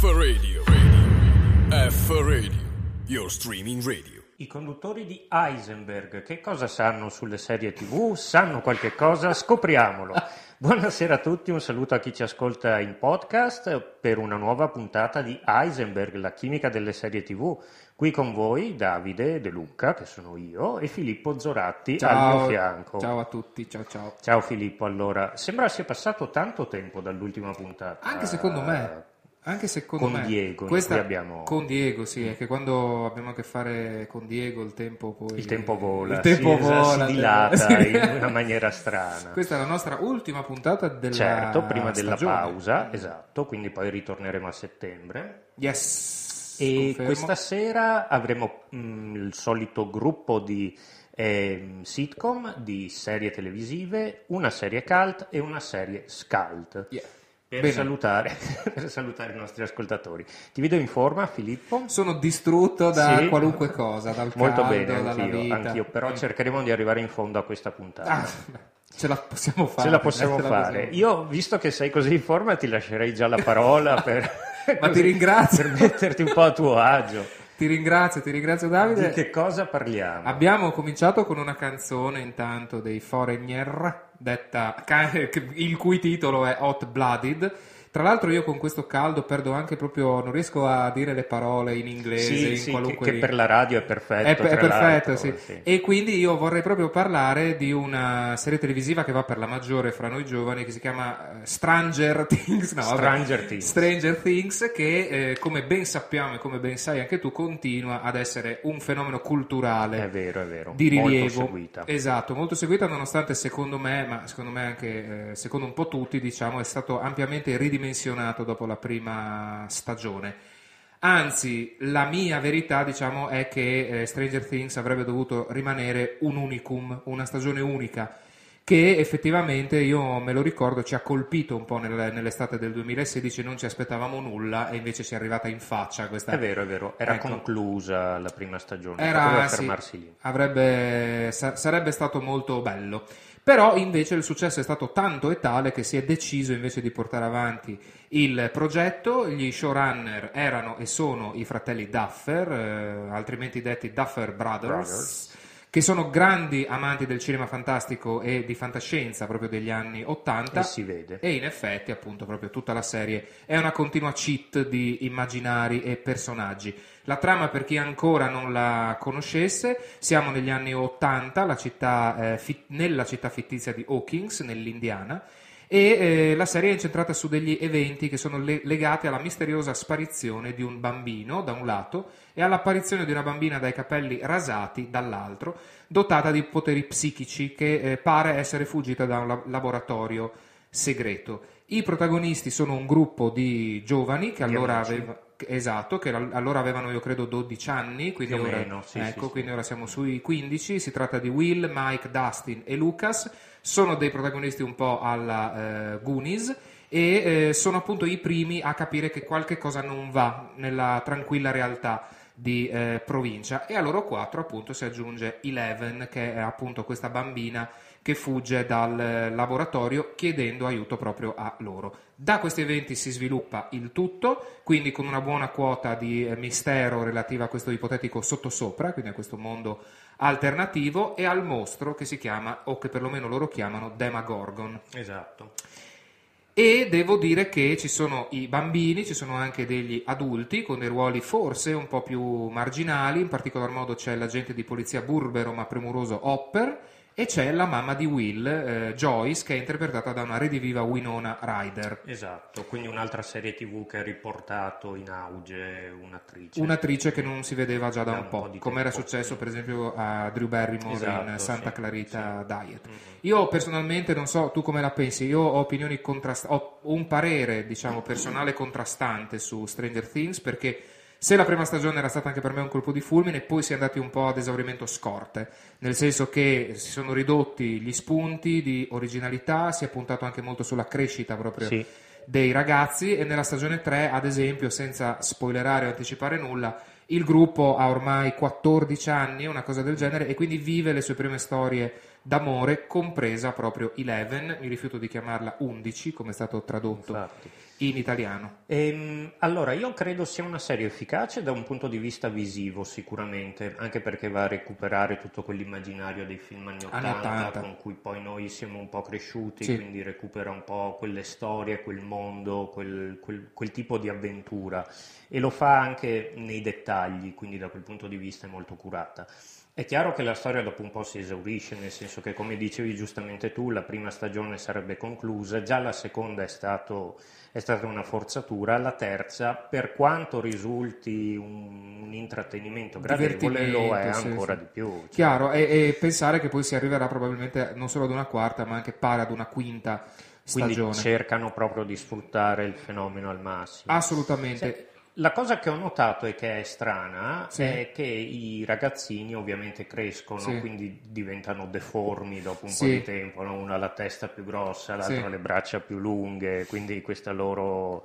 F Radio. Radio. F Radio. Your streaming radio. I conduttori di Heisenberg che cosa sanno sulle serie TV? Sanno qualche cosa? Scopriamolo. Buonasera a tutti, un saluto a chi ci ascolta in podcast per una nuova puntata di Heisenberg, la chimica delle serie TV. Qui con voi Davide De Luca, che sono io, e Filippo Zoratti al mio fianco. Ciao a tutti, ciao ciao. Ciao Filippo, allora, sembra sia passato tanto tempo dall'ultima puntata. Anche secondo me. Anche secondo con me. Diego, Questa, abbiamo... Con Diego, sì, è che quando abbiamo a che fare con Diego il tempo poi... Il tempo vola, il tempo si, vola, si dilata sì. in una maniera strana. Questa è la nostra ultima puntata della Certo, prima della stagione. pausa, esatto, quindi poi ritorneremo a settembre. Yes. E confermo. questa sera avremo mm, il solito gruppo di ehm, sitcom, di serie televisive, una serie cult e una serie scult. Yeah. Per salutare, per salutare i nostri ascoltatori. Ti vedo in forma, Filippo? Sono distrutto da Sì. qualunque cosa, dal Molto caldo, bene, dalla anch'io, vita. anch'io, però cercheremo di arrivare in fondo a questa puntata. Ah, ce la possiamo fare. Ce la possiamo ce la fare. possiamo Io, visto che sei così in forma, ti lascerei già la parola per, Ma così, ti ringrazio. per metterti un po' a tuo agio. Ti ringrazio, ti ringrazio Di Davide. che cosa parliamo? Abbiamo cominciato con una canzone intanto dei Foreigner, detta, il cui titolo è Hot Blooded. Tra l'altro io con questo caldo perdo anche proprio, non riesco a dire le parole in inglese, Sì, in sì, che, qualunque che per la radio è perfetto. è, è perfetto, l'altro, sì. E quindi io vorrei proprio parlare di una serie televisiva che va per la maggiore fra noi giovani, che si chiama eh, Stranger Things. No, vabbè. Stranger Things. Stranger Things, che eh, come ben sappiamo e come ben sai anche tu, continua ad essere un fenomeno culturale È vero, è vero. di Molto rilievo. seguita. Esatto, molto seguita nonostante secondo me, ma secondo me anche eh, secondo un po' tutti, diciamo, è stato ampiamente ridimensionato dopo la prima stagione. Anzi, la mia verità, diciamo, è che eh, Stranger Things avrebbe dovuto rimanere un unicum, una stagione unica, che effettivamente io me lo ricordo ci ha colpito un po' nel- nell'estate del 2016, non ci aspettavamo nulla e invece ci è arrivata in faccia questa È vero, è vero. Era Ecco. conclusa la prima stagione. Era, Poteva sì, fermarsi lì. avrebbe- sa- sarebbe stato molto bello. Però invece il successo è stato tanto e tale che si è deciso invece di portare avanti il progetto. Gli showrunner erano e sono i fratelli Duffer, eh, altrimenti detti Duffer Brothers, Brothers. che sono grandi amanti del cinema fantastico e di fantascienza proprio degli anni 80. E si vede. E in effetti, appunto, proprio tutta la serie è una continua cheat di immaginari e personaggi. La trama, per chi ancora non la conoscesse, siamo negli anni 80, la città, eh, fi- nella città fittizia di Hawkins, nell'Indiana, e eh, la serie è incentrata su degli eventi che sono le- legati alla misteriosa sparizione di un bambino, da un lato, e all'apparizione di una bambina dai capelli rasati, dall'altro, dotata di poteri psichici che eh, pare essere fuggita da un la- laboratorio segreto. I protagonisti sono un gruppo di giovani che Di allora amici. Esatto, che al- allora avevano io credo 12 anni, quindi, ora, meno, sì, ecco, sì, sì. quindi ora siamo sui 15, si tratta di Will, Mike, Dustin e Lucas, sono dei protagonisti un po' alla eh, Goonies e eh, sono appunto i primi a capire che qualche cosa non va nella tranquilla realtà di eh, provincia. E a loro quattro appunto si aggiunge Eleven che è appunto questa bambina che fugge dal laboratorio chiedendo aiuto proprio a loro. Da questi eventi si sviluppa il tutto, quindi con una buona quota di eh, mistero relativa a questo ipotetico sottosopra, quindi a questo mondo alternativo, e al mostro che si chiama, o che perlomeno loro chiamano, Demagorgon. Esatto. E devo dire che ci sono i bambini, ci sono anche degli adulti con dei ruoli forse un po' più marginali, in particolar modo c'è l'agente di polizia burbero ma premuroso Hopper e c'è la mamma di Will, eh, Joyce, che è interpretata da una rediviva Winona Ryder. Esatto, quindi un'altra serie tv che ha riportato in auge un'attrice. Un'attrice che non si vedeva già da, Da un po' po', come era successo sì. per esempio a Drew Barrymore Esatto, in Santa sì, Clarita sì. Diet. Mhm. Io personalmente non so tu come la pensi, io ho opinioni contrastanti, ho un parere diciamo personale contrastante su Stranger Things perché se la prima stagione era stata anche per me un colpo di fulmine, poi si è andati un po' ad esaurimento scorte, nel senso che si sono ridotti gli spunti di originalità, si è puntato anche molto sulla crescita proprio Sì. dei ragazzi e nella stagione 3, ad esempio, senza spoilerare o anticipare nulla, il gruppo ha ormai 14 anni, una cosa del genere, e quindi vive le sue prime storie d'amore, compresa proprio Eleven, mi rifiuto di chiamarla 11, come è stato tradotto Infatti. in italiano. Ehm, allora, io credo sia una serie efficace da un punto di vista visivo, sicuramente, anche perché va a recuperare tutto quell'immaginario dei film anni Anni 80, 80. con cui poi noi siamo un po' cresciuti, Sì. quindi recupera un po' quelle storie, quel mondo, quel, quel- quel tipo di avventura e lo fa anche nei dettagli, quindi da quel punto di vista è molto curata. È chiaro che la storia dopo un po' si esaurisce, nel senso che, come dicevi giustamente tu, la prima stagione sarebbe conclusa, già la seconda è, stato- è stata una forzatura, la terza, per quanto risulti un, un intrattenimento gradevole, lo è Divertimento, sì, ancora sì. di più. cioè. Chiaro, e, e pensare che poi si arriverà probabilmente non solo ad una quarta, ma anche pare ad una quinta Quindi stagione. cercano proprio di sfruttare il fenomeno al massimo. Assolutamente. La cosa che ho notato e che è strana Sì. è che i ragazzini ovviamente crescono, Sì. quindi diventano deformi dopo un Sì. po' di tempo, no? uno ha la testa più grossa, l'altro ha le braccia più lunghe, quindi questa loro,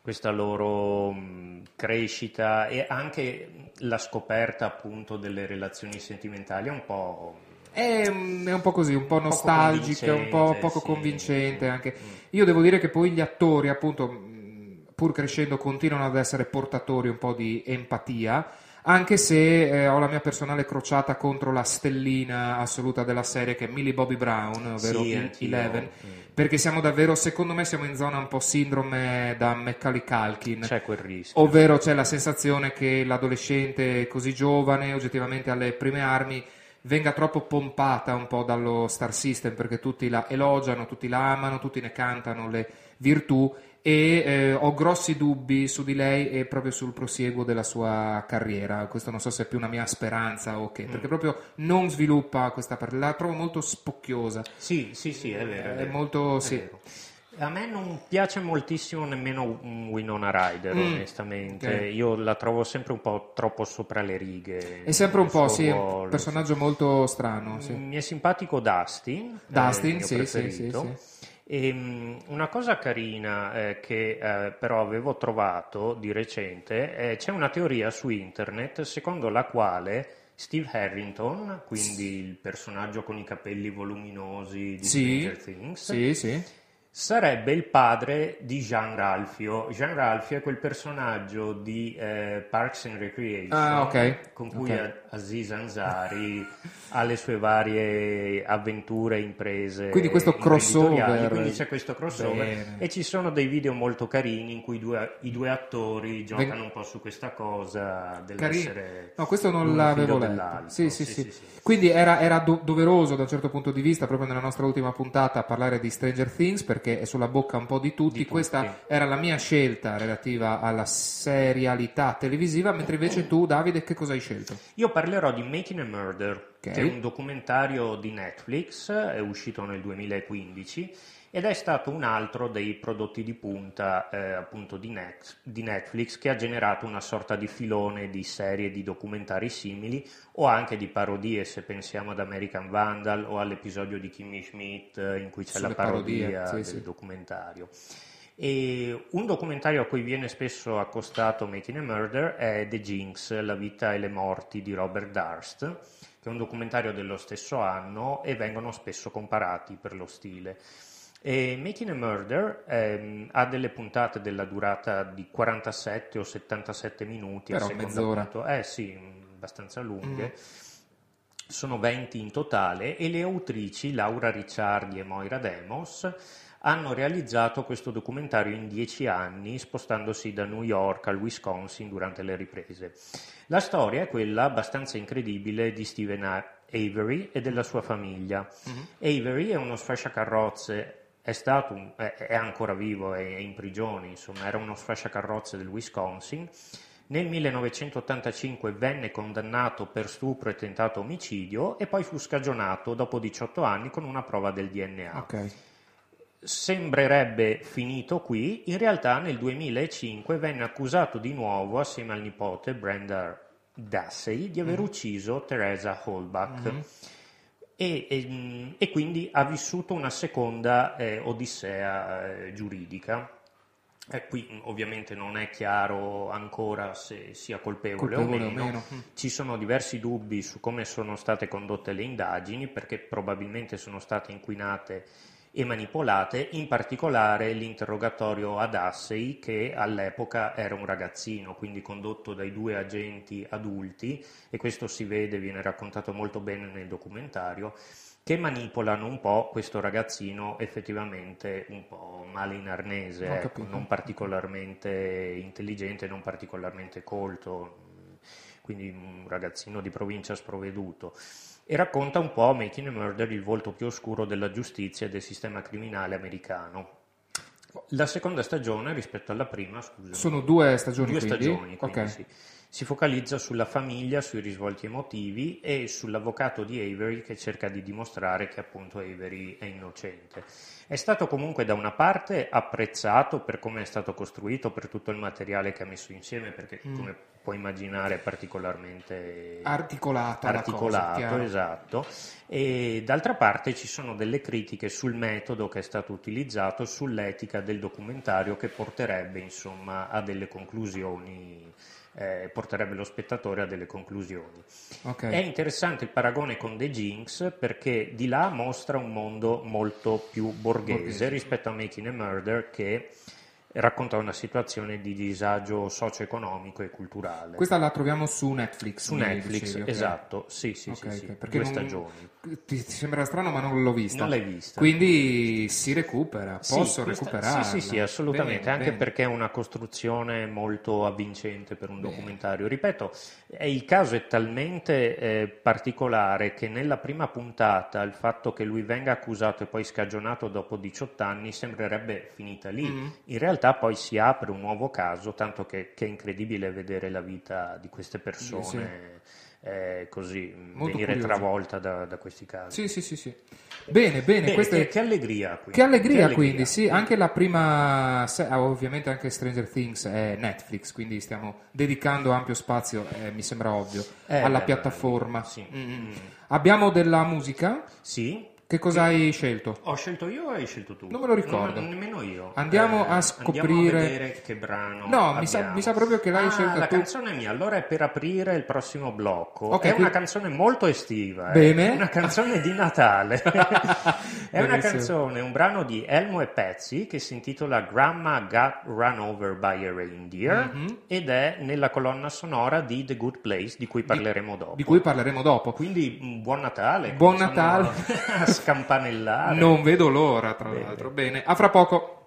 questa loro mh, crescita e anche la scoperta appunto delle relazioni sentimentali è un po'... È, è un po' così, un po' nostalgica, un po' convincente, poco convincente anche. Mm. Io devo dire che poi gli attori, appunto, pur crescendo, continuano ad essere portatori un po' di empatia, anche se eh, ho la mia personale crociata contro la stellina assoluta della serie che è Millie Bobby Brown, ovvero Sì. Eleven. Mm. Perché siamo davvero, secondo me, siamo in zona un po' sindrome da Macaulay Culkin. C'è quel rischio. Ovvero c'è la sensazione che l'adolescente così giovane, oggettivamente alle prime armi, venga troppo pompata un po' dallo star system perché tutti la elogiano, tutti la amano, tutti ne cantano le virtù e eh, ho grossi dubbi su di lei e proprio sul prosieguo della sua carriera. Questo non so se è più una mia speranza o che, Mm. perché proprio non sviluppa questa parte, la trovo molto spocchiosa. Sì, sì, sì, è vero. È, È vero. molto- È sì. vero. A me non piace moltissimo nemmeno mm, Winona Ryder, Mm, onestamente. ok. Io la trovo sempre un po' troppo sopra le righe. È sempre un po', suo sì, un ruolo. personaggio molto strano. Sì. Mi è simpatico Dustin, Dustin, è il mio sì, sì, preferito. sì, E, mm, una cosa carina eh, che eh, però avevo trovato di recente, eh, c'è una teoria su internet secondo la quale Steve Harrington, quindi il personaggio con i capelli voluminosi di Sì, Stranger Things, sì, sì. Sarebbe il padre di Jean Ralphio. Jean Ralphio è quel personaggio di eh, Parks and Recreation Ah, ok, con cui ok. A- Aziz Ansari ha le sue varie avventure, imprese. Quindi questo crossover. Quindi c'è questo crossover Bene. e ci sono dei video molto carini in cui i due, i due attori giocano Ven- un po' su questa cosa dell'essere No, questo non l'avevo letto. dell'altro. Sì, sì, sì. Quindi era, era do- doveroso da un certo punto di vista, proprio nella nostra ultima puntata, parlare di Stranger Things perché è sulla bocca un po' di tutti. Di tutti. Questa era la mia scelta relativa alla serialità televisiva, mentre invece tu, Davide, che cosa hai scelto? Io parlerò di Making a Murder, Ok. che è un documentario di Netflix, è uscito nel 2015 ed è stato un altro dei prodotti di punta eh, appunto di, Net- di Netflix che ha generato una sorta di filone di serie di documentari simili o anche di parodie se pensiamo ad American Vandal o all'episodio di Kimmy Schmidt eh, in cui c'è Sulle la parodia parodie, sì, del sì. documentario. E un documentario a cui viene spesso accostato Making a Murder è The Jinx, La vita e le morti di Robert Darst, che è un documentario dello stesso anno e vengono spesso comparati per lo stile. E Making a Murder ehm, ha delle puntate della durata di 47 o 77 minuti, Però a seconda mezz'ora. appunto- eh sì, abbastanza lunghe. Mm. Sono 20 in totale e le autrici Laura Ricciardi e Moira Demos hanno realizzato questo documentario in 10 anni spostandosi da New York al Wisconsin durante le riprese. La storia è quella abbastanza incredibile di Stephen A- Avery e della sua famiglia. Avery è uno sfasciacarrozze, è stato è, è ancora vivo, è in prigione, insomma, era uno sfasciacarrozze del Wisconsin. Nel 1985 venne condannato per stupro e tentato omicidio e poi fu scagionato dopo 18 anni con una prova del DNA. Ok. Sembrerebbe finito qui, in realtà nel 2005 venne accusato di nuovo assieme al nipote Brenda Dassey di aver ucciso Teresa Holbach e, e- e quindi ha vissuto una seconda eh, odissea eh, giuridica. E qui ovviamente non è chiaro ancora se sia colpevole, Colpevole o o meno. meno. Mm. Ci sono diversi dubbi su come sono state condotte le indagini, perché probabilmente sono state inquinate e manipolate, in particolare l'interrogatorio ad Assey, che all'epoca era un ragazzino, quindi condotto dai due agenti adulti, e questo si vede, viene raccontato molto bene nel documentario, che manipolano un po' questo ragazzino effettivamente un po' male in arnese, Ho ecco, non particolarmente intelligente, non particolarmente colto, quindi un ragazzino di provincia sprovveduto. E racconta un po' Making a Murder, il volto più oscuro della giustizia e del sistema criminale americano. La seconda stagione rispetto alla prima, scusa. Sono due stagioni Due quindi? stagioni, quindi Ok. sì. Si focalizza sulla famiglia, sui risvolti emotivi e sull'avvocato di Avery che cerca di dimostrare che appunto Avery è innocente. È stato comunque da una parte apprezzato per come è stato costruito, per tutto il materiale che ha messo insieme, perché Mm. come puoi immaginare particolarmente Articolata la cosa, articolato, chiaro. esatto. E d'altra parte ci sono delle critiche sul metodo che è stato utilizzato, sull'etica del documentario che porterebbe insomma a delle conclusioni, eh, porterebbe lo spettatore a delle conclusioni. Ok. È interessante il paragone con The Jinx perché di là mostra un mondo molto più borghese Borghese. rispetto a Making a Murder che racconta una situazione di disagio socio-economico e culturale. Questa la troviamo su Netflix. Su Netflix, dicevi, ok. esatto, sì, sì, Ok, sì, sì, perché due non- stagioni. Ti, sembra strano, ma non l'ho vista. Non l'hai vista? Quindi si recupera, Sì, posso recuperarla. Sì, sì, sì, assolutamente, Bene, anche bene. perché è una costruzione molto avvincente per un Bene. documentario. Ripeto, è- il caso è talmente eh, particolare che nella prima puntata il fatto che lui venga accusato e poi scagionato dopo 18 anni sembrerebbe finita lì. Mm. In realtà poi si apre un nuovo caso, tanto che, che è incredibile vedere la vita di queste persone eh, così, Molto venire curioso. travolta da, da questi casi. Sì, sì, sì, sì. Bene, bene, Bene, queste- che, che allegria quindi. Che allegria, Che quindi, sì, anche la prima, ah, ovviamente anche Stranger Things è Netflix, quindi stiamo dedicando ampio spazio, eh, mi sembra ovvio, Eh, alla piattaforma. sì. Mm, mm. Mm. Abbiamo della musica, Sì? Che cosa hai scelto? Ho scelto io o hai scelto tu? Non me lo ricordo. Non- nemmeno io. Andiamo a Andiamo scoprire- a vedere che brano. No, mi sa- mi sa proprio che l'hai Ah, scelta la tu. canzone è mia, allora è per aprire il prossimo blocco. Ok, è qui- una canzone molto estiva. Bene. È una canzone di Natale. è una canzone, un brano di Elmo e Pezzi che si intitola Grandma Got Run Over by a Reindeer Mhm. ed è nella colonna sonora di The Good Place di cui parleremo dopo. Di cui parleremo dopo. Quindi mm, buon Natale. Buon Natale. A scampanellare. Non vedo l'ora, tra Bene. l'altro. Bene, a fra poco.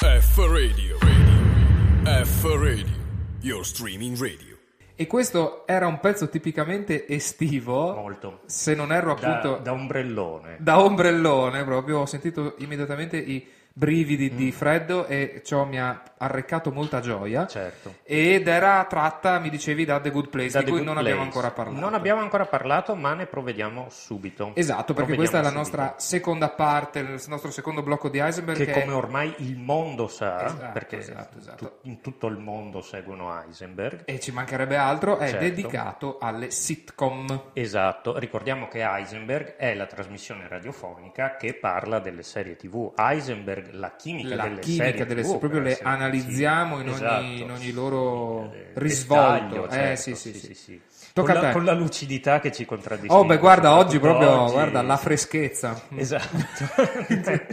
F Radio. Radio. F Radio. Your streaming radio. E questo era un pezzo tipicamente estivo, Molto. se non erro Da, appunto da ombrellone. da ombrellone proprio, ho sentito immediatamente i brividi di freddo e ciò mi ha arrecato molta gioia. Certo. Ed era tratta, mi dicevi, da The Good Place, Da di The cui Good non abbiamo Place. ancora parlato. Non abbiamo ancora parlato, ma ne provvediamo subito. Esatto, perché questa è la subito. nostra seconda parte, il nostro secondo blocco di Heisenberg. Che che è- come ormai il mondo sa, Esatto, perché esatto, esatto. in tutto il mondo seguono Heisenberg. E ci mancherebbe altro, è Certo. dedicato alle sitcom. Esatto, ricordiamo che Heisenberg è la trasmissione radiofonica che parla delle serie TV. Heisenberg, la chimica La delle chimica serie delle TV, proprio le essere analizziamo in, precisi. ogni, Esatto. in ogni loro Eh, risvolto. dettaglio, eh, certo, sì, sì, sì. sì. Con, la, con la lucidità che ci contraddistingue. Oh, beh, guarda, oggi proprio, oggi. guarda, la freschezza. Esatto.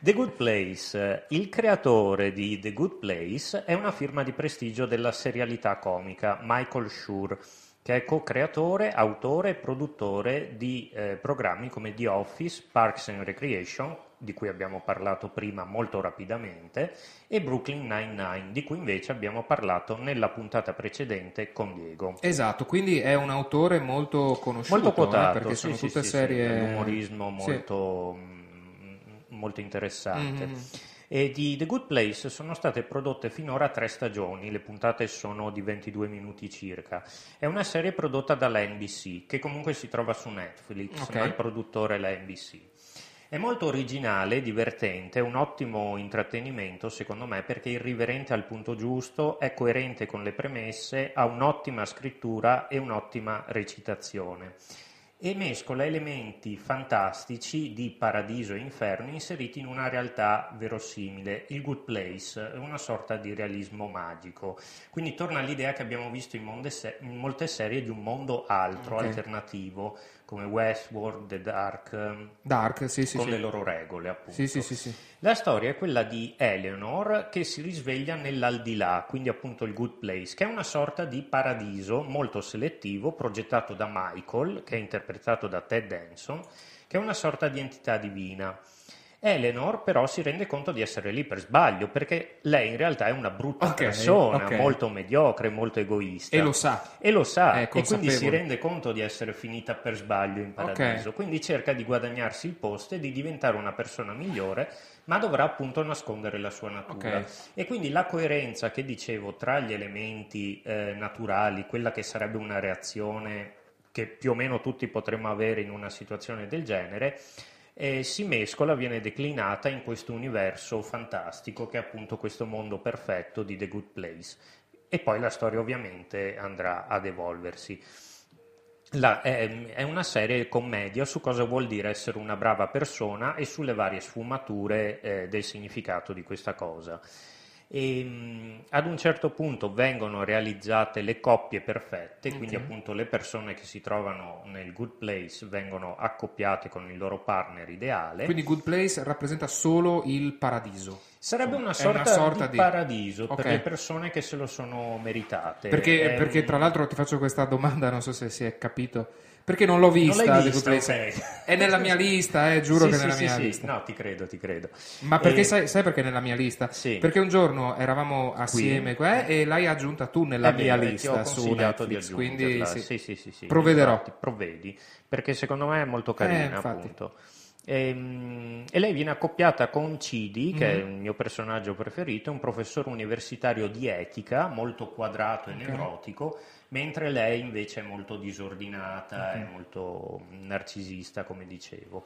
The Good Place. Il creatore di The Good Place è una firma di prestigio della serialità comica, Michael Schur, che è co-creatore, autore e produttore di eh, programmi come The Office, Parks and Recreation, di cui abbiamo parlato prima molto rapidamente, e Brooklyn Nine-Nine, di cui invece abbiamo parlato nella puntata precedente con Diego. Esatto, quindi è un autore molto conosciuto, Molto quotato, eh, perché sì, sono tutte sì, serie... sì, l'umorismo Sì. molto, mm, molto interessante. Mhm. E di The Good Place sono state prodotte finora tre stagioni, le puntate sono di 22 minuti circa. È una serie prodotta dalla NBC, che comunque si trova su Netflix, Ok. ma il produttore è la NBC. È molto originale, divertente, un ottimo intrattenimento secondo me perché è irriverente al punto giusto, è coerente con le premesse, ha un'ottima scrittura e un'ottima recitazione. e mescola elementi fantastici di paradiso e inferno inseriti in una realtà verosimile. Il Good Place una sorta di realismo magico. Quindi torna all'idea che abbiamo visto in, molte serie di un mondo altro, Ok. alternativo, come Westworld, The Dark, Dark, sì, sì, con sì. le loro regole, appunto. Sì, sì, sì, sì. La storia è quella di Eleanor che si risveglia nell'aldilà, quindi appunto il Good Place, che è una sorta di paradiso molto selettivo progettato da Michael, che è interpretato da Ted Danson, che è una sorta di entità divina. Eleanor però si rende conto di essere lì per sbaglio, perché lei in realtà è una brutta Ok, persona, ok. molto mediocre, molto egoista. E lo sa. E lo sa, e quindi si rende conto di essere finita per sbaglio in paradiso. Quindi cerca di guadagnarsi il posto e di diventare una persona migliore, ma dovrà appunto nascondere la sua natura. E quindi la coerenza che dicevo tra gli elementi eh, naturali, quella che sarebbe una reazione che più o meno tutti potremmo avere in una situazione del genere, eh, si mescola, viene declinata in questo universo fantastico che è appunto questo mondo perfetto di The Good Place. E poi la storia ovviamente andrà ad evolversi. La- è, è una serie commedia su cosa vuol dire essere una brava persona e sulle varie sfumature eh, del significato di questa cosa. E, mh, ad un certo punto vengono realizzate le coppie perfette, quindi Ok. appunto le persone che si trovano nel good place vengono accoppiate con il loro partner ideale. Quindi Good Place rappresenta solo il paradiso. Sarebbe una sorta, una sorta di, di- paradiso Ok. per le persone che se lo sono meritate. Perché, È perché un- tra l'altro ti faccio questa domanda, non so se si è capito. Perché non l'ho vista, l'hai The Good vista, Place. ok. È nella mia lista, eh, giuro Sì, che è nella sì, mia sì. lista. No, ti credo, ti credo. Ma perché Eh, sai, sai perché è nella mia lista? Sì. Perché un giorno eravamo assieme qua e l'hai aggiunta tu nella è mia vero, lista su Netflix, di quindi sì. sì, sì, sì, sì. Provvederò. Infatti, provvedi, perché secondo me è molto carina, Eh, appunto. Ehm, E, lei viene accoppiata con Cidi, che Mhm. è il mio personaggio preferito, un professore universitario di etica, molto quadrato e Ok. Mentre lei invece è molto disordinata, Mhm. è molto narcisista, come dicevo.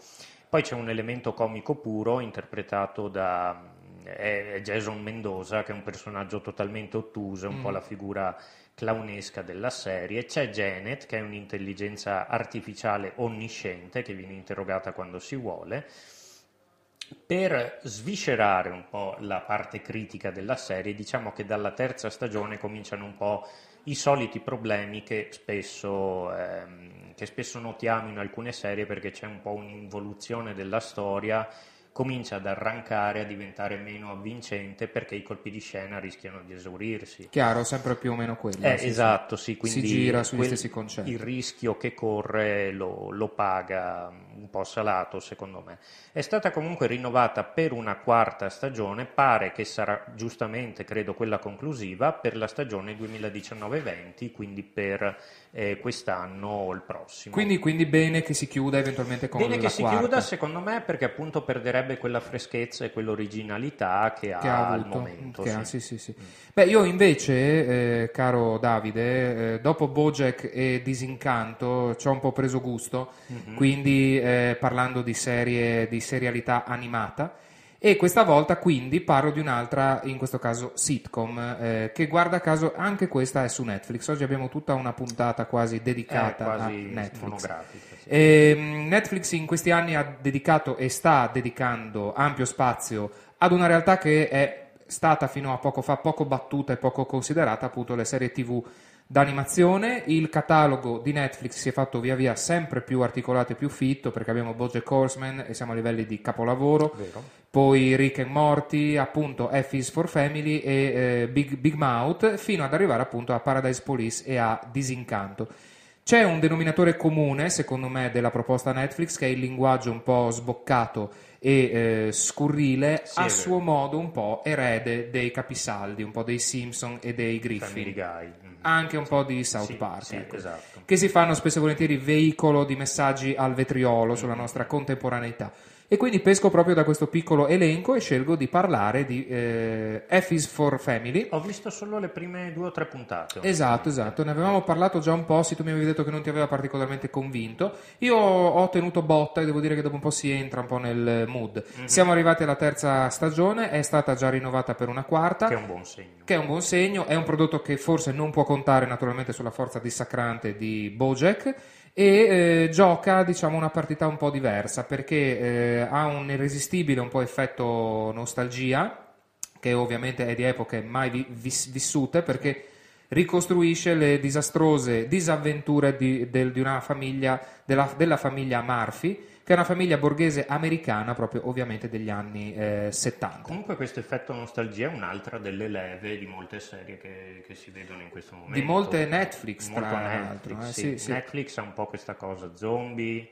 Poi c'è un elemento comico puro interpretato da è Jason Mendoza, che è un personaggio totalmente ottuso, un Mm. po' la figura clownesca della serie. C'è Janet, che è un'intelligenza artificiale onnisciente, che viene interrogata quando si vuole. Per sviscerare un po' la parte critica della serie, diciamo che dalla terza stagione cominciano un po' i soliti problemi che spesso, ehm, che spesso notiamo in alcune serie perché c'è un po' un'involuzione della storia, comincia ad arrancare, a diventare meno avvincente perché i colpi di scena rischiano di esaurirsi. Chiaro, sempre più o meno quella. Eh, sì, esatto, sì, quindi si gira sugli quel- stessi concetti. il rischio che corre lo, lo paga un po' salato, secondo me. È stata comunque rinnovata per una quarta stagione, pare che sarà giustamente, credo, quella conclusiva per la stagione 2019-20, quindi per eh, quest'anno o il prossimo. Quindi, quindi bene che si chiuda eventualmente con Bene la che si quarta. chiuda, secondo me, perché appunto perderebbe quella freschezza e quell'originalità che ha, che ha al avuto. momento. che ha, sì. sì, sì, sì. Beh, io invece, eh, caro Davide, eh, dopo Bojack e Disincanto ci ho un po' preso gusto, Mhm. quindi eh, parlando di serie di serialità animata. E questa volta quindi parlo di un'altra, in questo caso sitcom, eh, che guarda caso anche questa è su Netflix. Oggi abbiamo tutta una puntata quasi È dedicata quasi a Netflix. sì. Ehm, Netflix in questi anni ha dedicato e sta dedicando ampio spazio ad una realtà che è stata fino a poco fa poco battuta e poco considerata, appunto le serie TV d'animazione. Il catalogo di Netflix si è fatto via via sempre più articolato e più fitto perché abbiamo Bojack Horseman e siamo a livelli di capolavoro Vero? Poi Rick and Morty, appunto F is for Family e eh, Big, Big Mouth, fino ad arrivare appunto a Paradise Police e a Disincanto. C'è un denominatore comune, secondo me, della proposta Netflix, che è il linguaggio un po' sboccato e eh, scurrile, Sì, a suo modo un po' erede dei capisaldi, un po' dei Simpson e dei Griffin, Guy. mm. anche un po' di South Sì, Park. sì, ecco esatto. che si fanno spesso e volentieri veicolo di messaggi al vetriolo sulla Mm. nostra contemporaneità. E quindi pesco proprio da questo piccolo elenco e scelgo di parlare di eh, F is for Family. Ho visto solo le prime due o tre puntate. Esatto, esatto, ne avevamo parlato già un po', se tu mi avevi detto che non ti aveva particolarmente convinto. Io ho tenuto botta e devo dire che dopo un po' si entra un po' nel mood. Mhm. Siamo arrivati alla terza stagione, è stata già rinnovata per una quarta Che è un buon segno. che è un buon segno, è un prodotto che forse non può contare naturalmente sulla forza dissacrante di Bojack e eh, gioca diciamo una partita un po' diversa perché eh, ha un irresistibile un po' effetto nostalgia che ovviamente è di epoche mai vi- vis- vissute perché ricostruisce le disastrose disavventure di, del- di una famiglia della, della famiglia Murphy che è una famiglia borghese americana proprio ovviamente degli anni eh, 70 Comunque questo effetto nostalgia è un'altra delle leve di molte serie che, che si vedono in questo momento. Di molte Netflix, molto tra Netflix, l'altro, eh, sì. sì, sì. Netflix ha un po' questa cosa, zombie,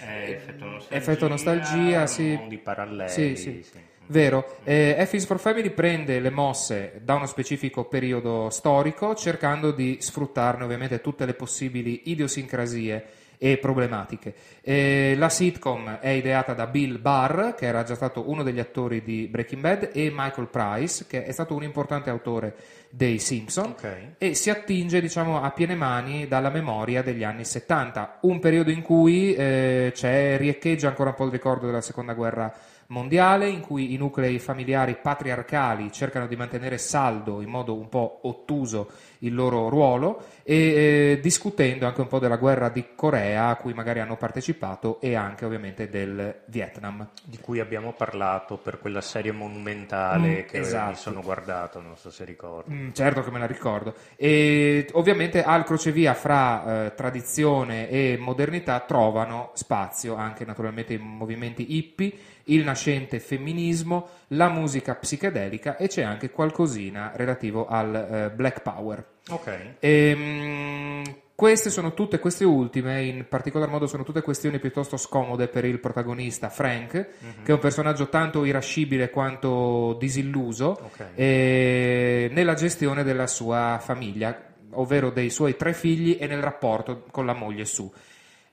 eh, effetto nostalgia, effetto nostalgia, sì. mondi paralleli. Sì, sì. sì. Vero, eh, F for Family prende le mosse da uno specifico periodo storico cercando di sfruttarne ovviamente tutte le possibili idiosincrasie e problematiche. Eh, la sitcom è ideata da Bill Barr, che era già stato uno degli attori di Breaking Bad, e Michael Price, che è stato un importante autore dei Simpson, Ok. e si attinge diciamo, a piene mani dalla memoria degli anni 70, un periodo in cui eh, c'è, riecheggia ancora un po' il ricordo della seconda guerra mondiale, in cui i nuclei familiari patriarcali cercano di mantenere saldo in modo un po' ottuso il loro ruolo e eh, discutendo anche un po' della guerra di Corea a cui magari hanno partecipato e anche ovviamente del Vietnam. Di cui abbiamo parlato per quella serie monumentale Mm, che esatto. mi sono guardato, non so se ricordi. Mm, certo che me la ricordo. E ovviamente al crocevia fra eh, tradizione e modernità trovano spazio anche naturalmente i movimenti hippie, il nascente femminismo, la musica psichedelica e c'è anche qualcosina relativo al eh, Black Power. Ok. Ehm, queste sono tutte, queste ultime, in particolar modo, sono tutte questioni piuttosto scomode per il protagonista Frank, che è un personaggio tanto irascibile quanto disilluso Ok. eh, nella gestione della sua famiglia, ovvero dei suoi tre figli e nel rapporto con la moglie su.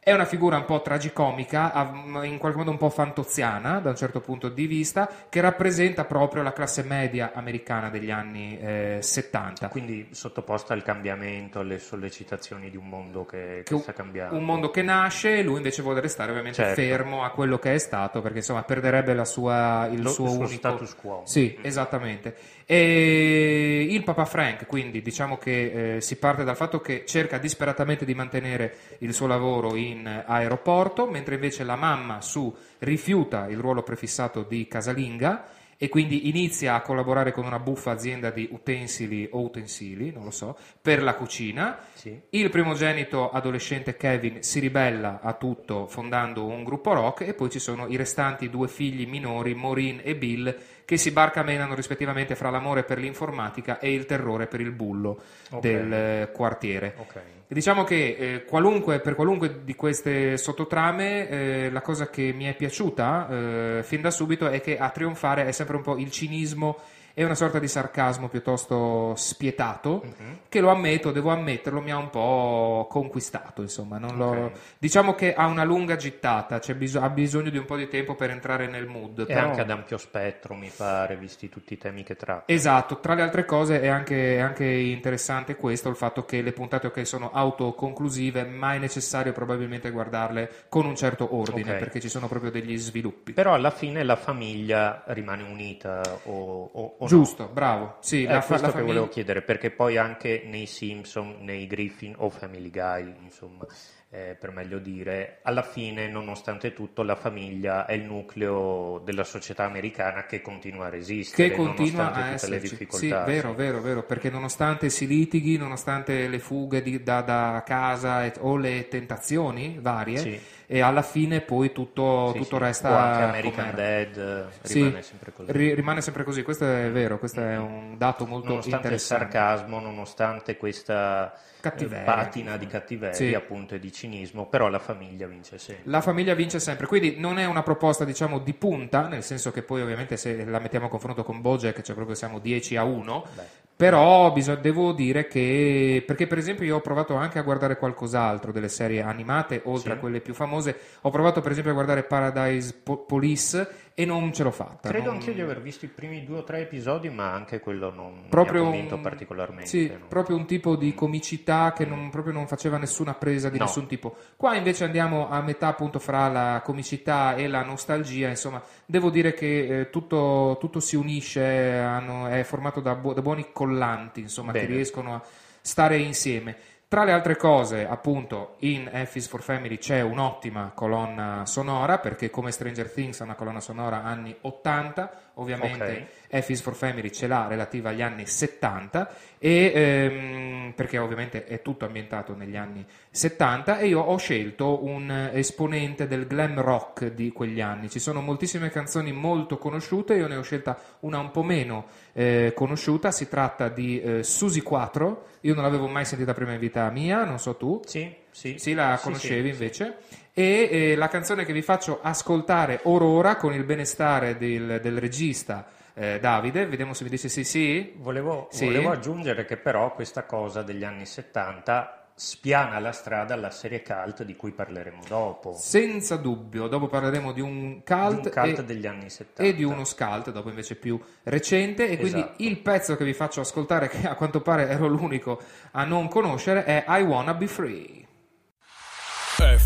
È una figura un po' tragicomica, av- in qualche modo un po' fantoziana da un certo punto di vista, che rappresenta proprio la classe media americana degli anni eh, 70. Quindi sottoposta al cambiamento, alle sollecitazioni di un mondo che, che Che sta cambiando. un mondo che nasce e lui invece vuole restare ovviamente Certo. fermo a quello che è stato perché insomma perderebbe la sua, il Lo- suo il suo unico status quo. Sì, esattamente. E il Papa Frank, quindi diciamo che eh, si parte dal fatto che cerca disperatamente di mantenere il suo lavoro in aeroporto, mentre invece la mamma su rifiuta il ruolo prefissato di casalinga e quindi inizia a collaborare con una buffa azienda di utensili o utensili, non lo so, per la cucina. Sì. Il primogenito adolescente Kevin si ribella a tutto fondando un gruppo rock e poi ci sono i restanti due figli minori, Maureen e Bill, che si barcamenano rispettivamente fra l'amore per l'informatica e il terrore per il bullo Ok. del eh, quartiere. Ok. E Diciamo che eh, qualunque- per qualunque di queste sottotrame eh, la cosa che mi è piaciuta eh, fin da subito è che a trionfare è sempre un po' il cinismo e una sorta di sarcasmo piuttosto spietato Mhm. che lo ammetto, devo ammetterlo, mi ha un po' conquistato, insomma, non l'ho- Ok. diciamo che ha una lunga gittata, c'è bis- ha bisogno di un po' di tempo per entrare nel mood. E però- anche ad ampio spettro, mi pare, visti tutti i temi che tratta. Esatto, tra le altre cose è anche, è anche interessante questo, il fatto che le puntate ok sono autoconclusive, ma è necessario probabilmente guardarle con un certo ordine, Ok. perché ci sono proprio degli sviluppi. Però alla fine la famiglia rimane unita o, o- o? Giusto, bravo. Sì, È la, fa- questo la che volevo chiedere, perché poi anche nei Simpson, nei Griffin o Family Guy, insomma, eh, per meglio dire, alla fine, nonostante tutto, la famiglia è il nucleo della società americana che continua a resistere, che continua a tutte le esserci. Sì, difficoltà. vero, vero, vero, perché nonostante si litighi, nonostante le fughe di- da, da casa e- o le tentazioni varie, Sì. E alla fine poi tutto, Sì, tutto sì. resta anche American. Dad eh, Sì, rimane sempre così. ri- rimane sempre così, questo è vero, questo è un dato molto nonostante il interessante. sarcasmo, nonostante questa eh, Cattiveria. patina di cattiveria appunto e di cinismo, però la famiglia vince sempre. La famiglia vince sempre, quindi non è una proposta diciamo di punta, nel senso che poi ovviamente se la mettiamo a confronto con Bojack, cioè proprio siamo 10 a 1, Beh. Però bisog- devo dire che, perché per esempio io ho provato anche a guardare qualcos'altro delle serie animate, oltre Sì. a quelle più famose, ho provato per esempio a guardare Paradise Po- Police e non ce l'ho fatta. Credo non- anch'io di aver visto i primi due o tre episodi, ma anche quello non, proprio mi ha convinto un, particolarmente. sì, no. proprio un tipo di comicità che non, proprio non faceva nessuna presa di No. nessun tipo. Qua invece andiamo a metà appunto fra la comicità e la nostalgia, insomma, devo dire che eh, tutto, tutto si unisce, hanno- è formato da, bu- da buoni collanti, insomma, che Bene. riescono a stare insieme. Tra le altre cose, appunto, in F is for Family c'è un'ottima colonna sonora, perché come Stranger Things ha una colonna sonora anni 80, ovviamente F is for Family ce l'ha relativa agli anni 70, e, ehm, perché ovviamente è tutto ambientato negli anni 70, e io ho scelto un esponente del glam rock di quegli anni. Ci sono moltissime canzoni molto conosciute, io ne ho scelta una un po' meno eh, conosciuta, si tratta di eh, Susi 4, io non l'avevo mai sentita prima in vita mia, non so tu. Sì, sì. Sì, la Sì, conoscevi sì, invece. E eh, la canzone che vi faccio ascoltare orora con il benestare del, del regista eh, Davide, vediamo se mi dice sì sì. Volevo, Sì. volevo aggiungere che però questa cosa degli anni 70 spiana la strada alla serie cult di cui parleremo dopo. Senza dubbio, dopo parleremo di un cult, Di un cult e, degli anni 70. e di uno scalt, dopo invece più recente. E quindi Esatto. il pezzo che vi faccio ascoltare, che a quanto pare ero l'unico a non conoscere, è I Wanna Be Free.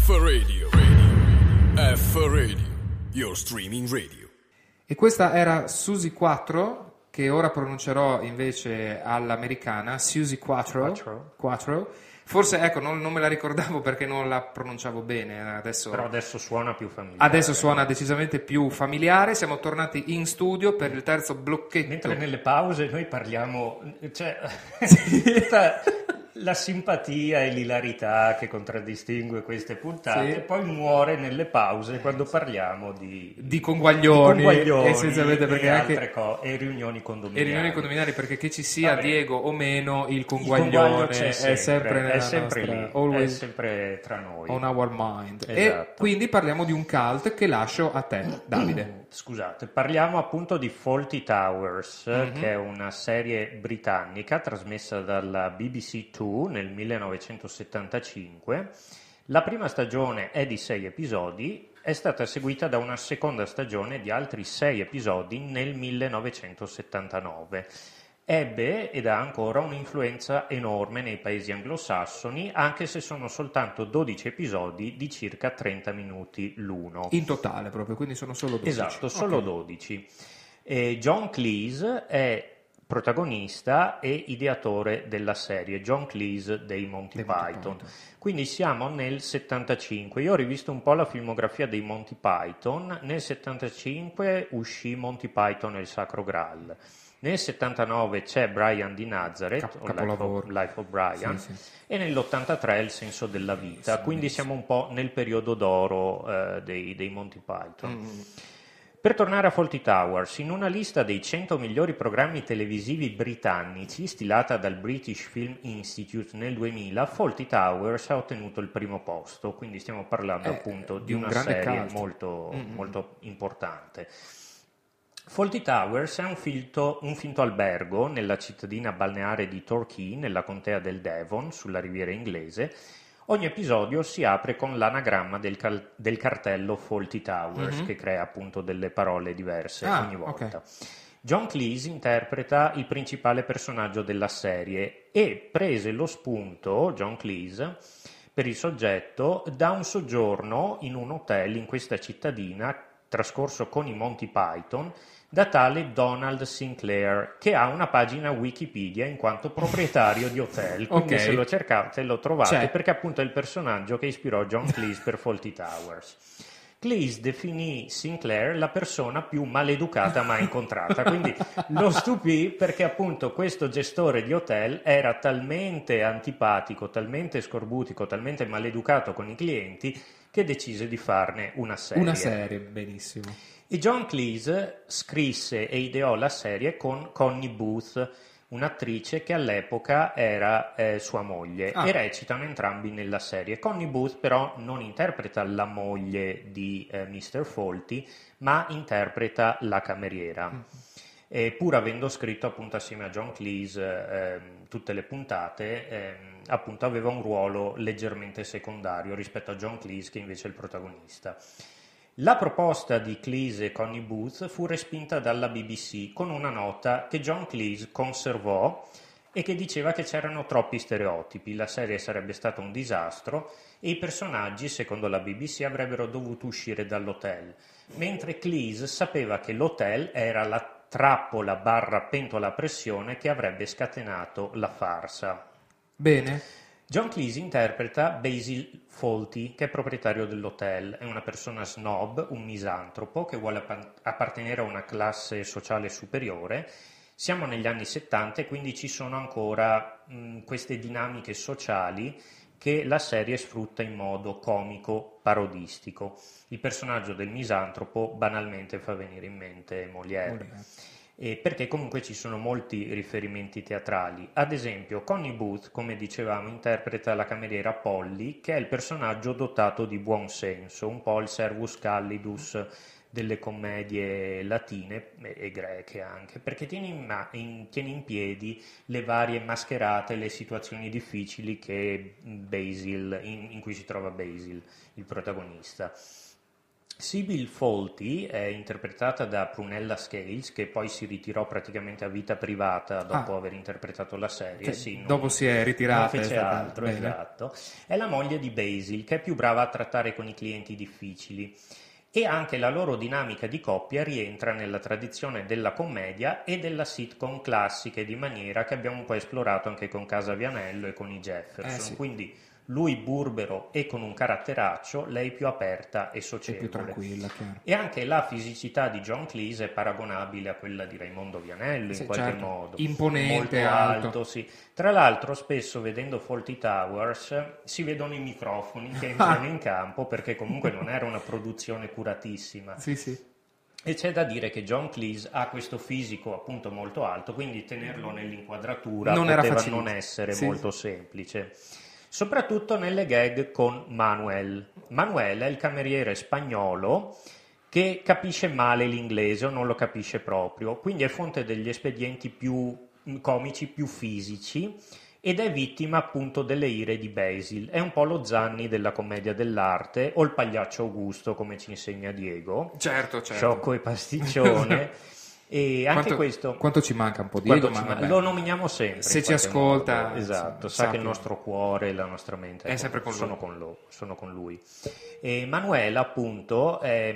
F Radio. Radio. F Radio. Your streaming radio. E questa era Susie 4, che ora pronuncerò invece all'americana, Susie 4. Quattro. 4. Forse, ecco, non, non me la ricordavo perché non la pronunciavo bene, adesso... Però adesso suona più familiare. Adesso suona decisamente più familiare, siamo tornati in studio per il terzo blocchetto. Mentre nelle pause noi parliamo, cioè, tutta la simpatia e l'ilarità che contraddistingue queste puntate Sì. poi muore nelle pause quando parliamo di, Di conguaglioni, di conguaglioni essenzialmente perché e, anche- co- e riunioni E condominiali. riunioni condominiali perché che ci sia. Diego o meno, il Il conguaglione conguaglio c'è è sempre nella è sempre nostra- lì, è always sempre tra noi. on our mind. E Esatto. quindi parliamo di un cult che lascio a te, Davide. Scusate, parliamo appunto di Faulty Towers, Mhm. che è una serie britannica trasmessa dalla BBC Two nel 1975. La prima stagione è di sei episodi, è stata seguita da una seconda stagione di altri sei episodi nel 1979. Ebbe ed ha ancora un'influenza enorme nei paesi anglosassoni, anche se sono soltanto 12 episodi di circa 30 minuti l'uno. In totale proprio, quindi sono solo 12. Esatto, solo Ok. 12. E John Cleese è protagonista e ideatore della serie, John Cleese dei Monty Dei Monty Python. Python. Quindi siamo nel 75. Io ho rivisto un po' la filmografia dei Monty Python. Nel 75 uscì Monty Python e il Sacro Graal. Nel 79 c'è Brian di Nazareth, Cap- Life Life of Brian, Sì, sì. e nell'83 Il senso della vita. Quindi siamo un po' nel periodo d'oro eh, dei, dei Monty Python. Mm. Per tornare a Fawlty Towers, in una lista dei 100 migliori programmi televisivi britannici stilata dal British Film Institute nel 2000, Fawlty Towers ha ottenuto il primo posto, quindi stiamo parlando Eh, appunto di di un una serie molto, Mm-mm. molto importante. Fawlty Towers è un, filto- un finto albergo nella cittadina balneare di Torquay, nella contea del Devon, sulla riviera inglese. Ogni episodio si apre con l'anagramma del, cal- del cartello Fawlty Towers, Mhm. che crea appunto delle parole diverse Ah, ogni volta. John Cleese interpreta il principale personaggio della serie e prese lo spunto, John Cleese, per il soggetto da un soggiorno in un hotel in questa cittadina trascorso con i Monty Python da tale Donald Sinclair che ha una pagina Wikipedia in quanto proprietario di hotel quindi Ok. se lo cercate lo trovate C'è. perché appunto è il personaggio che ispirò John Cleese per Fawlty Towers Cleese definì Sinclair la persona più maleducata mai incontrata, quindi lo stupì perché appunto questo gestore di hotel era talmente antipatico, talmente scorbutico, talmente maleducato con i clienti che decise di farne una serie. Una serie, benissimo. E John Cleese scrisse e ideò la serie con Connie Booth, un'attrice che all'epoca era eh, sua moglie Ah. e recitano entrambi nella serie. Connie Booth però non interpreta la moglie di eh, Mr. Fawlty, ma interpreta la cameriera. Mm. E pur avendo scritto appunto assieme a John Cleese ehm, tutte le puntate, ehm, appunto aveva un ruolo leggermente secondario rispetto a John Cleese che invece è il protagonista. La proposta di Cleese e Connie Booth fu respinta dalla BBC con una nota che John Cleese conservò e che diceva che c'erano troppi stereotipi, la serie sarebbe stata un disastro e i personaggi, secondo la BBC, avrebbero dovuto uscire dall'hotel, mentre Cleese sapeva che l'hotel era la trappola barra pentola a pressione che avrebbe scatenato la farsa. Bene. John Cleese interpreta Basil Fawlty, che è proprietario dell'hotel. È una persona snob, un misantropo, che vuole appartenere a una classe sociale superiore. Siamo negli anni 70 e quindi ci sono ancora mh, queste dinamiche sociali che la serie sfrutta in modo comico, parodistico. Il personaggio del misantropo banalmente fa venire in mente Molière. Molière eh, perché comunque ci sono molti riferimenti teatrali. Ad esempio, Connie Booth, come dicevamo, interpreta la cameriera Polly, che è il personaggio dotato di buon senso, un po' il servus callidus delle commedie latine e greche anche, perché tiene in, ma- in, tiene in, piedi le varie mascherate, le situazioni difficili Basil, in, in cui si trova Basil, il protagonista. Sybil Fawlty è interpretata da Prunella Scales, che poi si ritirò praticamente a vita privata dopo ah. aver interpretato la serie. Sì, non, dopo si è ritirata. Non fece altro, bene. esatto. È la moglie di Basil, che è più brava a trattare con i clienti difficili. E anche la loro dinamica di coppia rientra nella tradizione della commedia e della sitcom classiche, di maniera che abbiamo un po' esplorato anche con Casa Vianello e con i Jefferson. Eh, sì. Quindi lui burbero e con un caratteraccio, lei più aperta e socievole. E più tranquilla, chiaro. E anche la fisicità di John Cleese è paragonabile a quella di Raimondo Vianello sì, in qualche certo. modo. Imponente, Molto alto. alto sì. Tra l'altro spesso vedendo Faulty Towers si vedono i microfoni che entrano in campo perché comunque non era una produzione curatissima. Sì, sì. E c'è da dire che John Cleese ha questo fisico appunto molto alto, quindi tenerlo nell'inquadratura non poteva non essere sì. molto semplice soprattutto nelle gag con Manuel. Manuel è il cameriere spagnolo che capisce male l'inglese o non lo capisce proprio, quindi è fonte degli espedienti più comici, più fisici ed è vittima appunto delle ire di Basil. È un po' lo Zanni della commedia dell'arte o il pagliaccio Augusto, come ci insegna Diego. Certo, certo. Sciocco e pasticcione. E anche quanto, questo quanto ci manca un po' Diego, ma lo nominiamo sempre. Se ci ascolta, modo. esatto, sa, che il nostro cuore e la nostra mente è sempre con sono, con lo, sono, con lui. E Manuela, appunto, è,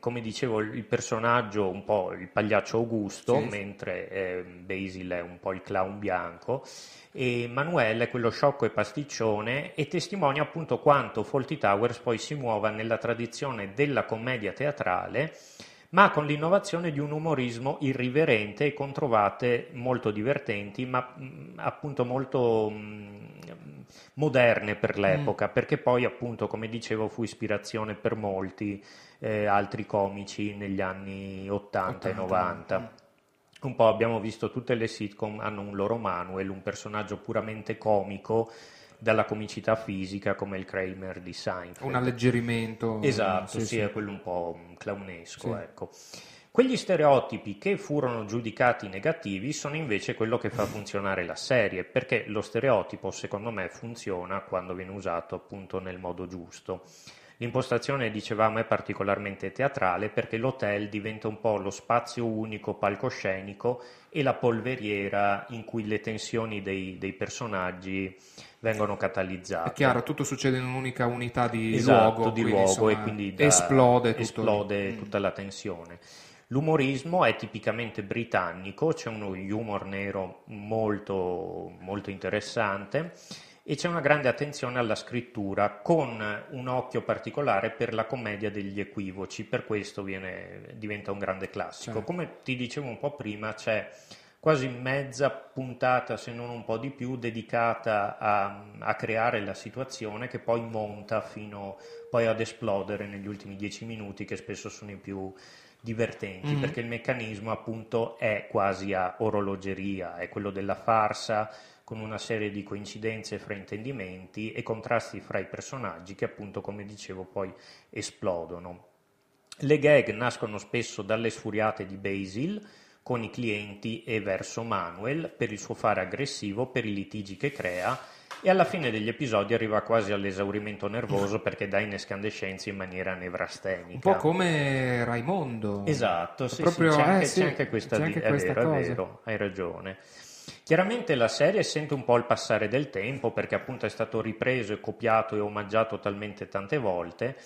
come dicevo, il personaggio un po' il pagliaccio Augusto, sì. mentre eh, Basil è un po' il clown bianco. E Manuel è quello sciocco e pasticcione e testimonia appunto quanto Faulty Towers poi si muova nella tradizione della commedia teatrale ma con l'innovazione di un umorismo irriverente e con trovate molto divertenti, ma mh, mm, appunto molto mh, mm, moderne per l'epoca, mm. perché poi appunto, come dicevo, fu ispirazione per molti eh, altri comici negli anni 80, 80 e 90. Mm. Un po' abbiamo visto tutte le sitcom hanno un loro manual, un personaggio puramente comico dalla comicità fisica come il Kramer di Seinfeld. Un alleggerimento. Esatto, sì, sì, è quello un po' clownesco, sì. ecco. Quegli stereotipi che furono giudicati negativi sono invece quello che fa funzionare la serie, perché lo stereotipo secondo me funziona quando viene usato appunto nel modo giusto. L'impostazione, dicevamo, è particolarmente teatrale perché l'hotel diventa un po' lo spazio unico palcoscenico e la polveriera in cui le tensioni dei, dei personaggi vengono catalizzate. È chiaro, tutto succede in un'unica unità di esatto, luogo, di quindi, luogo insomma, e quindi da, esplode, tutto esplode tutta la tensione. L'umorismo è tipicamente britannico, c'è uno humor nero molto, molto interessante e c'è una grande attenzione alla scrittura con un occhio particolare per la commedia degli equivoci, per questo viene, diventa un grande classico. Certo. Come ti dicevo un po' prima, c'è quasi mezza puntata, se non un po' di più, dedicata a, a creare la situazione che poi monta fino poi ad esplodere negli ultimi dieci minuti, che spesso sono i più divertenti, mm. perché il meccanismo appunto è quasi a orologeria, è quello della farsa con una serie di coincidenze e fraintendimenti e contrasti fra i personaggi che appunto, come dicevo, poi esplodono. Le gag nascono spesso dalle sfuriate di Basil con i clienti e verso Manuel per il suo fare aggressivo, per i litigi che crea e alla fine degli episodi arriva quasi all'esaurimento nervoso perché dà inescandescenze in maniera nevrastenica. Un po' come Raimondo. Esatto, sì, Proprio, sì, c'è, anche, eh, sì, c'è anche questa, c'è anche questa è vero, cosa. È vero, hai ragione. Chiaramente la serie sente un po' il passare del tempo perché appunto è stato ripreso e copiato e omaggiato talmente tante volte,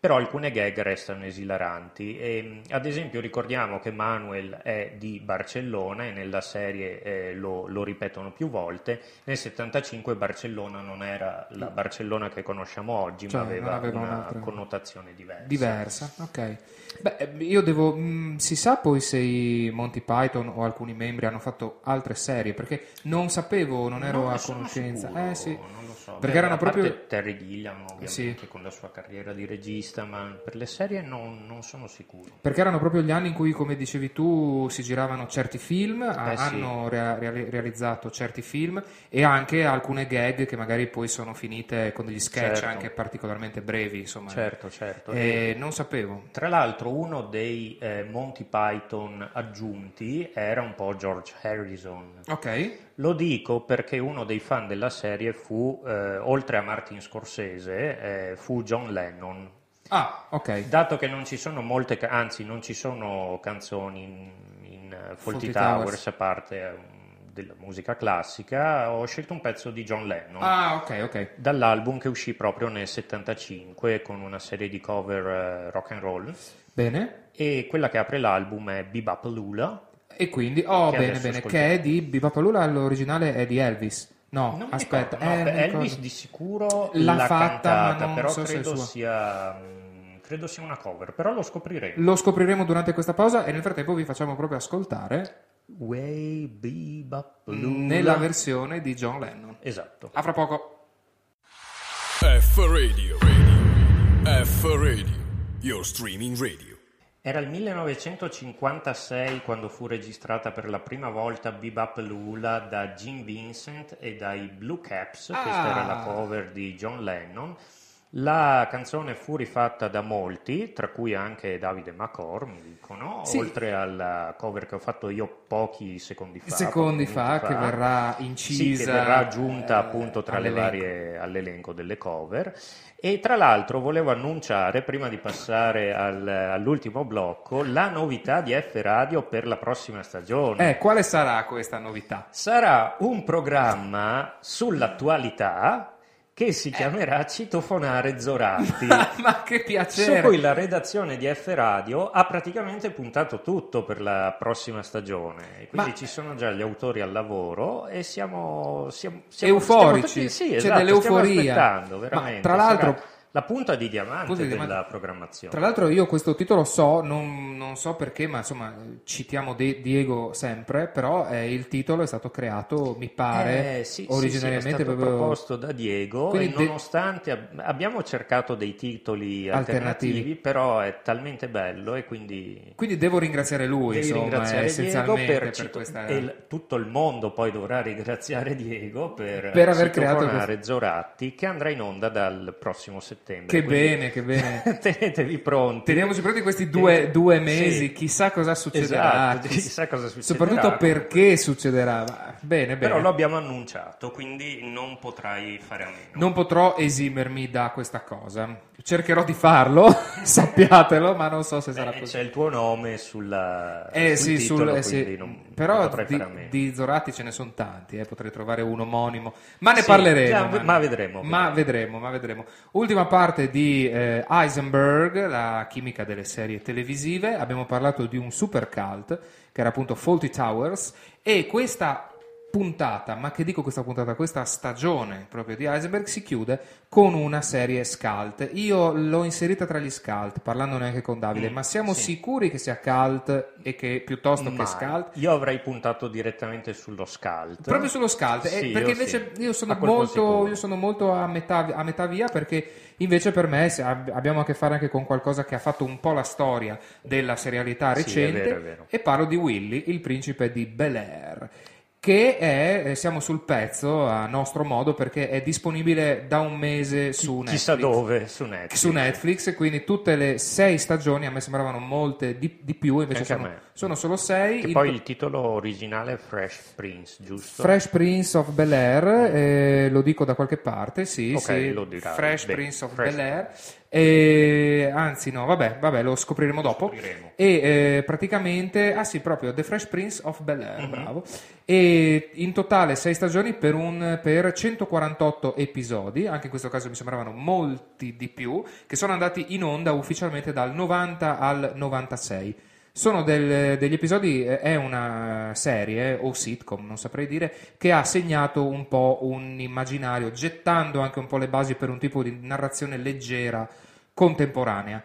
però alcune gag restano esilaranti. E, ad esempio ricordiamo che Manuel è di Barcellona e nella serie eh, lo, lo, ripetono più volte. Nel 75 Barcellona non era la Barcellona che conosciamo oggi, cioè, ma aveva, aveva una connotazione diversa. Diversa, ok. Beh, eh, io devo. Mh, mm, si sa poi se i Monty Python o alcuni membri hanno fatto altre serie, perché non sapevo, non ero non a conoscenza. Sicuro, eh sì. Non so. Perché Beh, erano proprio. Terry Gilliam, ovviamente, sì. con la sua carriera di regista, ma per le serie non, non, sono sicuro. Perché erano proprio gli anni in cui, come dicevi tu, si giravano certi film, eh, hanno sì. rea- realizzato certi film e anche alcune gag che magari poi sono finite con degli sketch certo. anche particolarmente brevi. Insomma. Certo, certo. E, e non sapevo. Tra l'altro, uno dei eh, Monty Python aggiunti era un po' George Harrison. Ok. Lo dico perché uno dei fan della serie fu, eh, oltre a Martin Scorsese, eh, fu John Lennon. Ah, ok. Dato che non ci sono molte, anzi non ci sono canzoni in, in uh, Fawlty Towers, Towers a parte um, della musica classica, ho scelto un pezzo di John Lennon. Ah, ok, ok. Dall'album che uscì proprio nel 75 con una serie di cover uh, rock and roll. Bene. E quella che apre l'album è Bebop Lula e quindi, oh, bene, bene, che è di Bipapalula, l'originale è di Elvis. No, non aspetta, no, eh, Elvis di sicuro l'ha, l'ha fatta, cantata, ma però so credo sia mm, credo sia una cover, però lo scopriremo. Lo scopriremo durante questa pausa e nel frattempo vi facciamo proprio ascoltare Way Bebop nella versione di John Lennon. Esatto. A fra poco. F Radio, radio. F Radio, your streaming radio. Era il 1956 quando fu registrata per la prima volta Bebop Lula da Jim Vincent e dai Blue Caps, ah. questa era la cover di John Lennon. La canzone fu rifatta da molti, tra cui anche Davide Macor, mi dicono, sì. oltre alla cover che ho fatto io pochi secondi fa. Secondi fa, fa, che verrà incisa. Sì, che verrà aggiunta eh, appunto tra le varie, all'elenco delle cover. E tra l'altro volevo annunciare, prima di passare al, all'ultimo blocco, la novità di F Radio per la prossima stagione. Eh, quale sarà questa novità? Sarà un programma sull'attualità che si chiamerà Citofonare Zoratti. Ma che piacere! Su cui la redazione di F Radio ha praticamente puntato tutto per la prossima stagione. Quindi Ma... ci sono già gli autori al lavoro e siamo, siamo, siamo euforici. Stiamo, sì, C'è esatto, dell'euforia. aspettando, veramente. Ma tra l'altro... Sarà la punta di diamante punta della diamante. programmazione. Tra l'altro io questo titolo so, non, non so perché, ma insomma citiamo De- Diego sempre, però eh, il titolo è stato creato, mi pare, eh, sì, originariamente sì, sì, proprio... proposto da Diego Quindi e nonostante ab- abbiamo cercato dei titoli alternativi, alternativi, però è talmente bello e quindi... Quindi devo ringraziare lui, Devi insomma, ringraziare essenzialmente Diego per, per cito- questa... e il, tutto il mondo poi dovrà ringraziare Diego per, per aver creato questo... Zoratti che andrà in onda dal prossimo settembre settembre. Che bene, che bene. Tenetevi pronti. Teniamoci pronti questi due, due mesi, sì. chissà cosa succederà. Esatto, chissà cosa succederà. Soprattutto perché succederà. Bene, bene. Però lo abbiamo annunciato, quindi non potrai fare a meno. Non potrò esimermi da questa cosa. Cercherò di farlo, sappiatelo, ma non so se sarà eh, così. C'è il tuo nome sulla, eh, sul sì, titolo, sul, sì. non, Però di, di, Zorati ce ne sono tanti, eh, potrei trovare un omonimo. Ma ne sì, parleremo. Già, ma, ma, vedremo, ma vedremo. Ma vedremo. Ultima parte di eh, Heisenberg, la chimica delle serie televisive. Abbiamo parlato di un super cult, che era appunto Faulty Towers, e questa puntata, ma che dico questa puntata, questa stagione proprio di Heisenberg si chiude con una serie Scalt. Io l'ho inserita tra gli Scalt, parlandone anche con Davide, mm, ma siamo sì. sicuri che sia Cult e che piuttosto Mai. che Scalt? Io avrei puntato direttamente sullo Scalt. Proprio sullo Scalt, eh, sì, perché io invece sì. io, sono molto, io, sono molto, a metà, a metà via perché invece per me abbiamo a che fare anche con qualcosa che ha fatto un po' la storia della serialità recente è vero, è vero. e parlo di Willy, il principe di Bel Air che è, eh, siamo sul pezzo a nostro modo perché è disponibile da un mese su Netflix. Chissà dove, su Netflix. Su Netflix, quindi tutte le sei stagioni, a me sembravano molte di, di più, invece sono, sono, solo sei. Il poi il titolo originale è Fresh Prince, giusto? Fresh Prince of Bel Air, eh, lo dico da qualche parte, sì, okay, sì. lo dirà. Fresh Beh, Prince of Fresh Bel Air. E, anzi, no, vabbè, vabbè, lo scopriremo dopo. Scopriremo. E eh, praticamente, ah sì, proprio The Fresh Prince of Bel Air, Mhm. bravo. E in totale 6 stagioni per, un, per 148 episodi, anche in questo caso mi sembravano molti di più, che sono andati in onda ufficialmente dal 90 al 96. Sono del- degli episodi, eh, è una serie o sitcom, non saprei dire, che ha segnato un po' un immaginario, gettando anche un po' le basi per un tipo di narrazione leggera, contemporanea.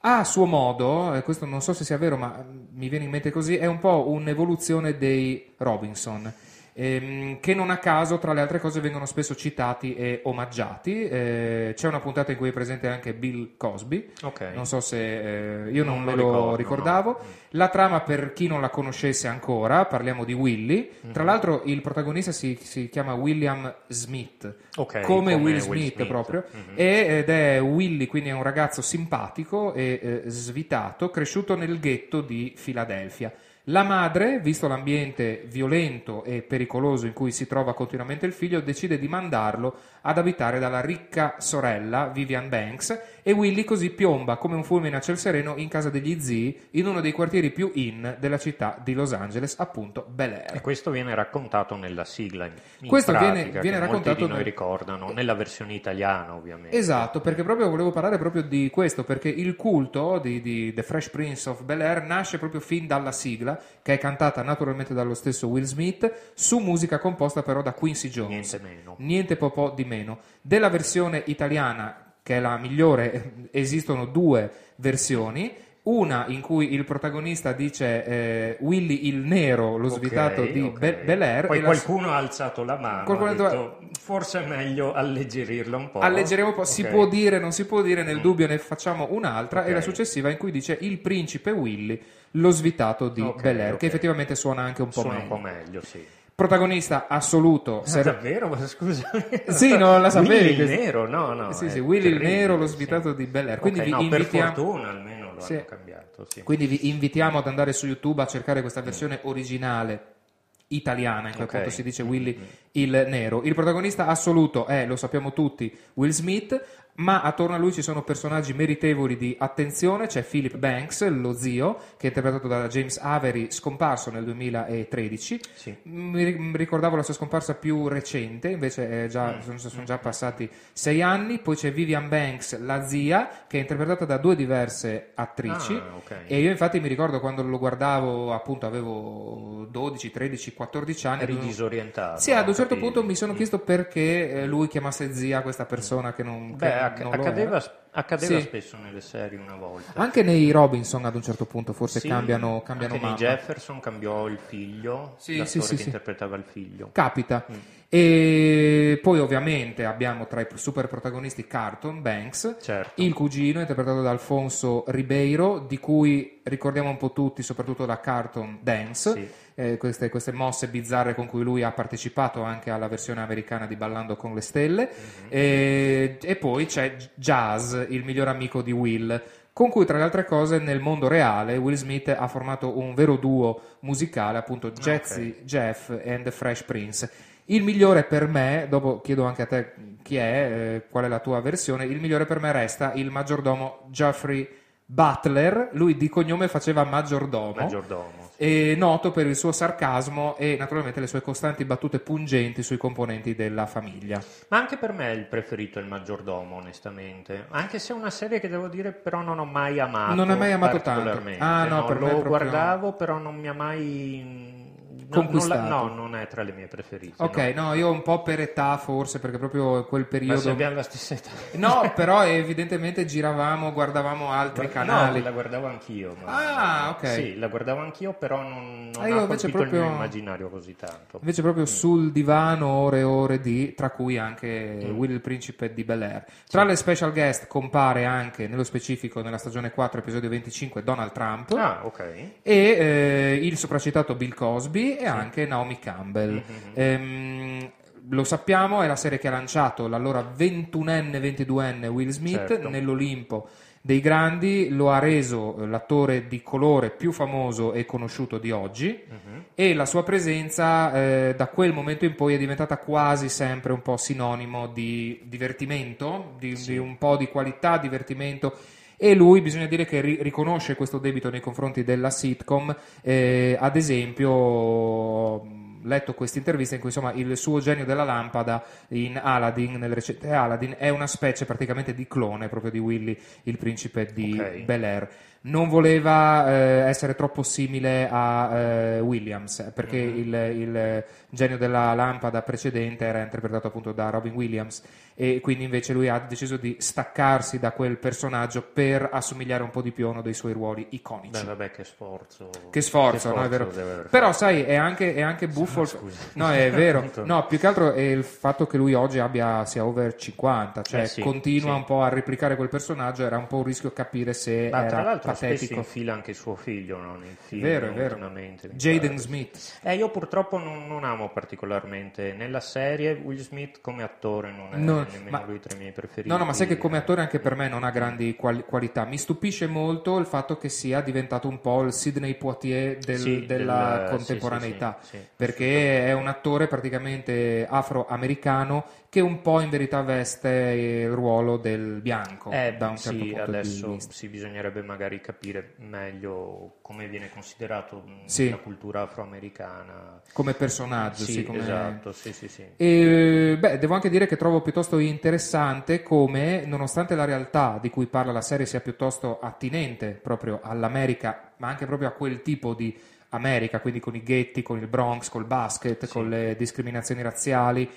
A suo modo, e questo non so se sia vero, ma mi viene in mente così, è un po' un'evoluzione dei Robinson, ehm, che non a caso, tra le altre cose, vengono spesso citati e omaggiati. Eh, c'è una puntata in cui è presente anche Bill Cosby, Ok. non so se eh, io non, Non me lo ricordo, ricordavo. no. La trama, per chi non la conoscesse ancora, parliamo di Willy. Tra Mhm. l'altro, il protagonista si, si chiama William Smith, Ok, come, come Will Will Smith, Smith. proprio. Mhm. E- ed è Willy, quindi è un ragazzo simpatico e eh, svitato, cresciuto nel ghetto di Filadelfia. La madre, visto l'ambiente violento e pericoloso in cui si trova continuamente il figlio, decide di mandarlo ad abitare dalla ricca sorella Vivian Banks e Willy così piomba come un fulmine a ciel sereno in casa degli zii in uno dei quartieri più in della città di Los Angeles, appunto Bel Air. E questo viene raccontato nella sigla. In, Questo pratica, viene- che viene molti raccontato di noi nel- ricordano, nella versione italiana ovviamente. Esatto, perché proprio volevo parlare proprio di questo, perché il culto di, di The Fresh Prince of Bel Air nasce proprio fin dalla sigla, che è cantata naturalmente dallo stesso Will Smith, su musica composta però da Quincy Jones. Niente meno. Niente po' di meno. Della versione italiana, che è la migliore, esistono due versioni. Una in cui il protagonista dice eh, Willy il nero, lo svitato di ok. Be- Bel Air. Poi e la- qualcuno ha alzato la mano Qualcuno ha detto- forse è meglio alleggerirla un po'. Alleggeremo un po', si Ok. può dire, non si può dire, nel dubbio ne facciamo un'altra e la successiva in cui dice il principe Willy, lo svitato di Bel Air, che effettivamente suona anche un po' Suona meglio. un po' meglio, sì. Protagonista assoluto, Ah, ser- davvero? Ma scusa. Sì, non la sapevi Willy il nero, no, no. Sì, sì, Willy il nero, lo sì. svitato di Bel Air. Quindi Ok, vi no, invitiamo- per fortuna almeno lo Sì. hanno cambiato, sì. Quindi vi invitiamo ad andare su YouTube a cercare questa versione originale italiana, in cui Ok. appunto si dice Mm, Willy mm. il nero. Il protagonista assoluto è, lo sappiamo tutti, Will Smith, ma attorno a lui ci sono personaggi meritevoli di attenzione. C'è Philip Banks, lo zio, che è interpretato da James Avery, scomparso nel 2013. Sì. Mi ri- mi ricordavo la sua scomparsa più recente, invece già- sono, sono già passati sei anni. Poi c'è Vivian Banks, la zia, che è interpretata da due diverse attrici. Ah, ok. E io infatti mi ricordo quando lo guardavo, appunto avevo 12, 13, 14 anni. Eri disorientato. Sì, ad un certo Capivi? punto mi sono chiesto perché eh, lui chiamasse zia questa persona che non, che Beh, lo accadeva, era. Accadeva Sì. spesso nelle serie una volta. Anche nei Robinson ad un certo punto forse Sì, cambiano, cambiano anche nei Jefferson cambiò il figlio, Sì, l'attore sì, che interpretava il figlio. Capita. Mm. E poi ovviamente abbiamo tra i super protagonisti Carton Banks, Certo. il cugino interpretato da Alfonso Ribeiro, di cui ricordiamo un po' tutti, soprattutto la Carton Dance, eh, queste, queste mosse bizzarre con cui lui ha partecipato anche alla versione americana di Ballando con le Stelle. Mhm. E, e poi c'è Jazz, il miglior amico di Will. Con cui, tra le altre cose, nel mondo reale Will Smith ha formato un vero duo musicale, appunto Jazzy Jeff and the Fresh Prince. Il migliore per me, dopo chiedo anche a te chi è, eh, qual è la tua versione, il migliore per me resta il maggiordomo Geoffrey Butler, lui di cognome faceva maggiordomo, Maggiordomo. e noto per il suo sarcasmo e naturalmente le sue costanti battute pungenti sui componenti della famiglia. Ma anche per me è il preferito il maggiordomo, onestamente. Anche se è una serie che devo dire, però non ho mai amato. Non hai mai amato tanto? Ah, no, per me lo è proprio- guardavo, però non mi ha mai. No, Conquistato. Non la- no, non è tra le mie preferite. Ok, no. no, io un po' per età forse, perché proprio quel Ma se periodo... abbiamo la stessa età. No, però evidentemente giravamo, guardavamo altri canali. No, la guardavo anch'io. ma- Ah, ok. Sì, la guardavo anch'io, però non, non Ah, io invece proprio- il mio immaginario così tanto. Invece proprio sul divano ore e ore di, tra cui anche Mm. Will il principe di Bel Air. Tra le special guest compare anche, nello specifico nella stagione 4, episodio 25, Donald Trump Ah, ok. e eh, il sopracitato Bill Cosby e anche Naomi Campbell. Mm-hmm. Ehm, lo sappiamo, è la serie che ha lanciato l'allora 21enne, 22enne Will Smith Certo. nell'Olimpo dei grandi, lo ha reso eh, l'attore di colore più famoso e conosciuto di oggi Mhm. e la sua presenza eh, da quel momento in poi è diventata quasi sempre un po' sinonimo di divertimento, di, di un po' di qualità, divertimento. E lui bisogna dire che ri- riconosce questo debito nei confronti della sitcom, eh, ad esempio letto questa intervista in cui insomma il suo genio della lampada in Aladdin, nel recente Aladdin, è una specie praticamente di clone proprio di Willy, il principe di Ok. Bel Air. Non voleva eh, essere troppo simile a eh, Williams, perché Mhm. il, il genio della lampada precedente era interpretato appunto da Robin Williams e quindi invece lui ha deciso di staccarsi da quel personaggio per assomigliare un po' di più a uno dei suoi ruoli iconici. Beh, vabbè, che sforzo. Che sforzo, no, è vero. Però sai, è anche, è anche buffo. il- scusa. No, è vero. No, più che altro è il fatto che lui oggi abbia sia over 50, cioè Eh sì, continua sì. un po' a replicare quel personaggio. Era un po' un rischio capire se Ma tra era l'altro spesso patetico. infila anche suo figlio no, nel film. Vero, è vero. Jaden. Smith. Eh, io purtroppo non, non amo particolarmente nella serie Will Smith come attore, non è No, nemmeno ma- lui tra i miei preferiti. No, no, ma sai che come attore anche per me non ha grandi quali- qualità. Mi stupisce molto il fatto che sia diventato un po' il Sidney Poitier del- Sì, della del- contemporaneità, sì, sì, perché è un attore praticamente afroamericano che un po' in verità veste il ruolo del bianco Eh, da un certo sì, punto adesso di vista. sì, bisognerebbe magari capire meglio come viene considerato mh, Sì. la cultura afroamericana. Come personaggio, Sì, sì, come- esatto, sì, sì, sì. E, beh, devo anche dire che trovo piuttosto interessante come, nonostante la realtà di cui parla la serie sia piuttosto attinente proprio all'America, ma anche proprio a quel tipo di America, quindi con i ghetti, con il Bronx, col basket, con le discriminazioni razziali,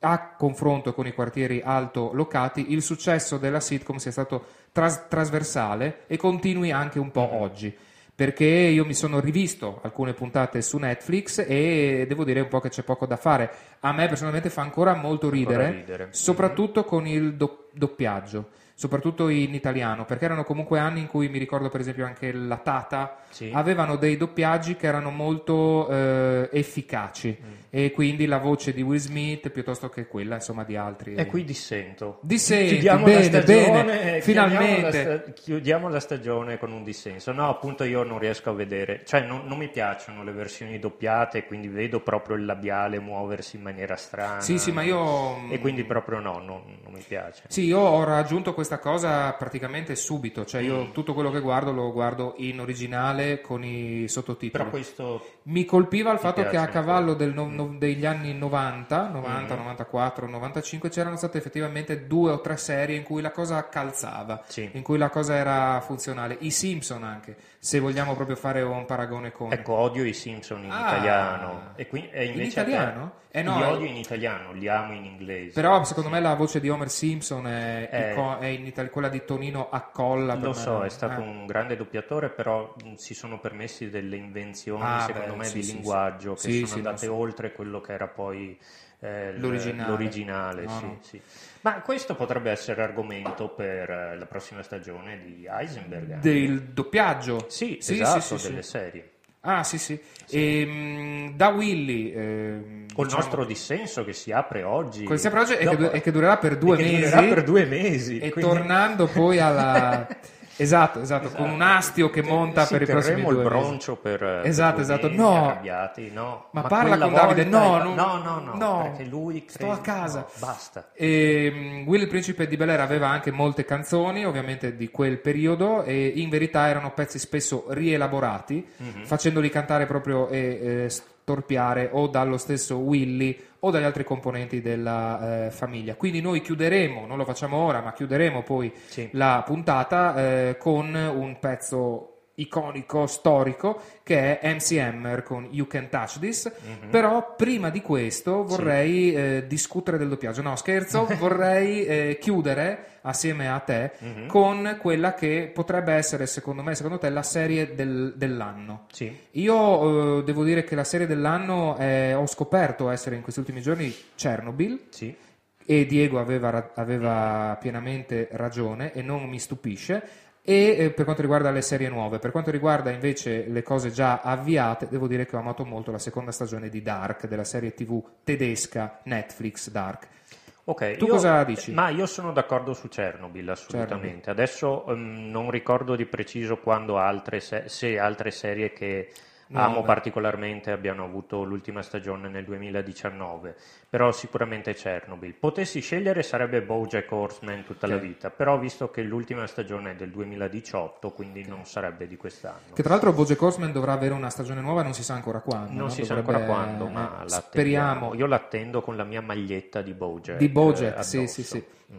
a confronto con i quartieri alto locati, il successo della sitcom sia stato tras- trasversale e continui anche un po' oggi. Perché io mi sono rivisto alcune puntate su Netflix e devo dire un po' che c'è poco da fare. A me personalmente fa ancora molto Ancora ridere, ridere. soprattutto con il do- doppiaggio, soprattutto in italiano, perché erano comunque anni in cui mi ricordo per esempio anche la Tata Sì. avevano dei doppiaggi che erano molto eh, efficaci Mm. E quindi la voce di Will Smith piuttosto che quella insomma di altri. E qui dissento. Dissenti, chiudiamo bene, la stagione, bene, chiudiamo finalmente. la sta- chiudiamo la stagione con un dissenso. No, appunto io non riesco a vedere, cioè non, non mi piacciono le versioni doppiate, quindi vedo proprio il labiale muoversi in maniera strana. Sì, sì, ma io- E quindi proprio no, non, non mi piace. Sì, io ho raggiunto questa cosa praticamente subito, cioè io Mm. tutto quello che guardo lo guardo in originale con i sottotitoli. Però questo Mi colpiva il fatto che a cavallo del no- no- degli anni 90, 90, Mm. 94, 95 c'erano state effettivamente due o tre serie in cui la cosa calzava, Sì. in cui la cosa era funzionale. I Simpson anche, se vogliamo proprio fare un paragone con... Ecco, odio i Simpson in Ah. italiano. E qui, e In italiano? Eh no, li eh. odio in italiano, li amo in inglese. Però secondo me la voce di Homer Simpson è, Eh. è in Italia, quella di Tonino Accolla. Lo me so, è stato eh. un grande doppiatore, però si sono permessi delle invenzioni, Ah, secondo beh, me, sì, di sì, linguaggio sì. che Sì, sono sì, andate oltre quello che era poi eh, L'originale. l'originale, No, sì, no. sì. Ma questo potrebbe essere argomento per eh, la prossima stagione di Heisenberg. Del doppiaggio? Sì, sì, esatto, sì, sì, delle sì. serie. Ah, sì, sì. Ehm, da Willy... ehm, Col diciamo- nostro dissenso che si apre oggi. Quel sempre oggi e che, Dopo- du- e che durerà per due e che mesi. durerà per due mesi. E quindi- tornando poi alla... esatto, esatto, con un astio che monta Sì, per i prossimi due il broncio per per Esatto, due esatto. mesi, No. arrabbiati, no. Ma parla quella con Davide, no, non- no, no, no, no. perché lui Sto crede- a casa. no, basta. E, mm, Will il principe di Bel Air aveva anche molte canzoni, ovviamente di quel periodo, e in verità erano pezzi spesso rielaborati, Mhm. facendoli cantare proprio e eh, storpiare o dallo stesso Willy o dagli altri componenti della eh, famiglia. Quindi noi chiuderemo, non lo facciamo ora, ma chiuderemo poi Sì. la puntata eh, con un pezzo iconico, storico, che è MC Hammer con You Can Touch This. Mhm. Però prima di questo vorrei eh, discutere del doppiaggio. No, scherzo, vorrei eh, chiudere assieme a te Mhm. con quella che potrebbe essere, secondo me, secondo te, la serie del- dell'anno. Sì. Io eh, devo dire che la serie dell'anno eh, ho scoperto essere in questi ultimi giorni Chernobyl Sì. e Diego aveva, aveva pienamente ragione e non mi stupisce. E eh, per quanto riguarda le serie nuove, per quanto riguarda invece le cose già avviate, devo dire che ho amato molto la seconda stagione di Dark, della serie TV tedesca Netflix Dark. Ok, Tu io- cosa dici? Ma io sono d'accordo su Chernobyl, assolutamente. Adesso ehm, non ricordo di preciso quando altre, se, se altre serie che Nuove. amo particolarmente abbiano avuto l'ultima stagione nel 2019, però sicuramente Chernobyl. Potessi scegliere sarebbe BoJack Horseman tutta la Ok. vita, però visto che l'ultima stagione è del 2018, quindi non sarebbe di quest'anno. Che tra l'altro Bojack Horseman dovrà avere una stagione nuova, non si sa ancora quando. Non no? si sa Dovrebbe- ancora quando, eh, ma l'attendiamo. speriamo. Io l'attendo con la mia maglietta di Bojack. Di Bojack, eh, sì, sì, sì. Mm.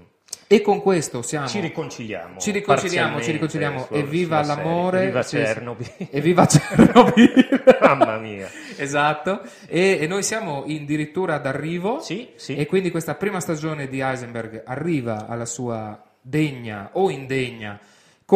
E con questo siamo. Ci riconciliamo. Ci riconciliamo, ci riconciliamo. Evviva l'amore. serie. Viva sì, sì. Chernobyl. Evviva Chernobyl. Mamma mia. esatto. E, e noi siamo addirittura d'arrivo. Sì, sì. E quindi questa prima stagione di Heisenberg arriva alla sua degna o indegna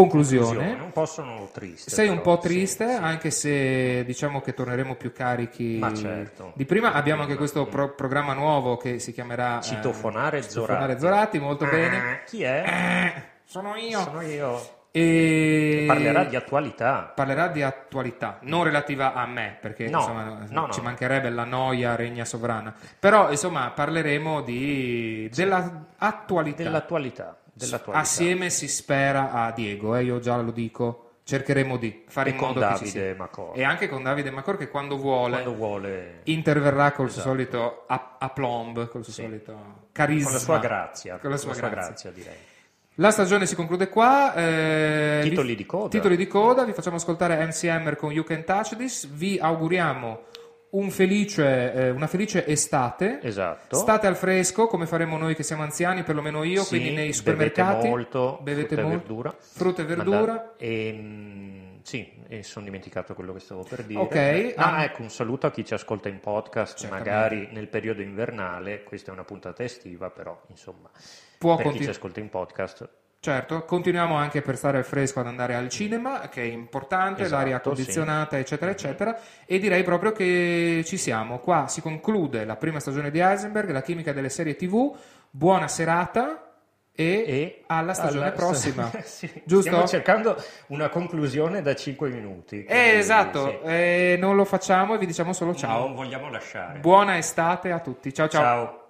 conclusione. Un po' sono triste. Sei un però, po' triste, sì, sì. anche se diciamo che torneremo più carichi certo. di prima. Abbiamo anche questo pro- programma nuovo che si chiamerà eh, Citofonare Citofonare Zorati. Zorati, molto bene. Ah, Chi è? Sono io. Sono io. E Parlerà di attualità. parlerà di attualità, non relativa a me, perché No, insomma, no, no. ci mancherebbe la noia regna sovrana. Però insomma parleremo di, dell'attualità. Dell'attualità. Dell'attualità. Assieme si spera a Diego, eh, io già lo dico. Cercheremo di fare E in con modo che ci Davide sia. Macor. E anche con Davide Macor che quando vuole Quando vuole. interverrà col suo Esatto. solito a- aplomb, col suo Sì. solito carisma. Con la sua grazia. Con la sua grazia. direi. La stagione si conclude qua. eh, Titoli vi- di coda. Titoli di coda, vi facciamo ascoltare MC Hammer con You Can Touch This. Vi auguriamo un felice, eh, una felice estate. Esatto. State al fresco, come faremo noi che siamo anziani, perlomeno io, Sì, quindi nei bevete supermercati. molto, bevete frutta e molto, verdura. frutta e verdura. Manda- e, mm, sì, e sono dimenticato quello che stavo per dire. Ok, Ah, ah. ecco, un saluto a chi ci ascolta in podcast, Certamente. magari nel periodo invernale. Questa è una puntata estiva, però insomma, Può per chi continu- ci ascolta in podcast. Certo, continuiamo anche per stare al fresco ad andare al cinema, che è importante, Esatto, l'aria condizionata, eccetera, eccetera. E direi proprio che ci siamo. Qua si conclude la prima stagione di Heisenberg, la chimica delle serie TV. Buona serata e, E alla stagione alla- prossima. Sì, Giusto? Stiamo cercando una conclusione da 5 minuti. Eh, esatto, sì. eh, non lo facciamo e vi diciamo solo ciao. Non vogliamo lasciare. Buona estate a tutti. Ciao ciao.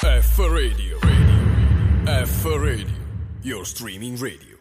ciao. F Radio. Radio. F Radio. Your streaming radio.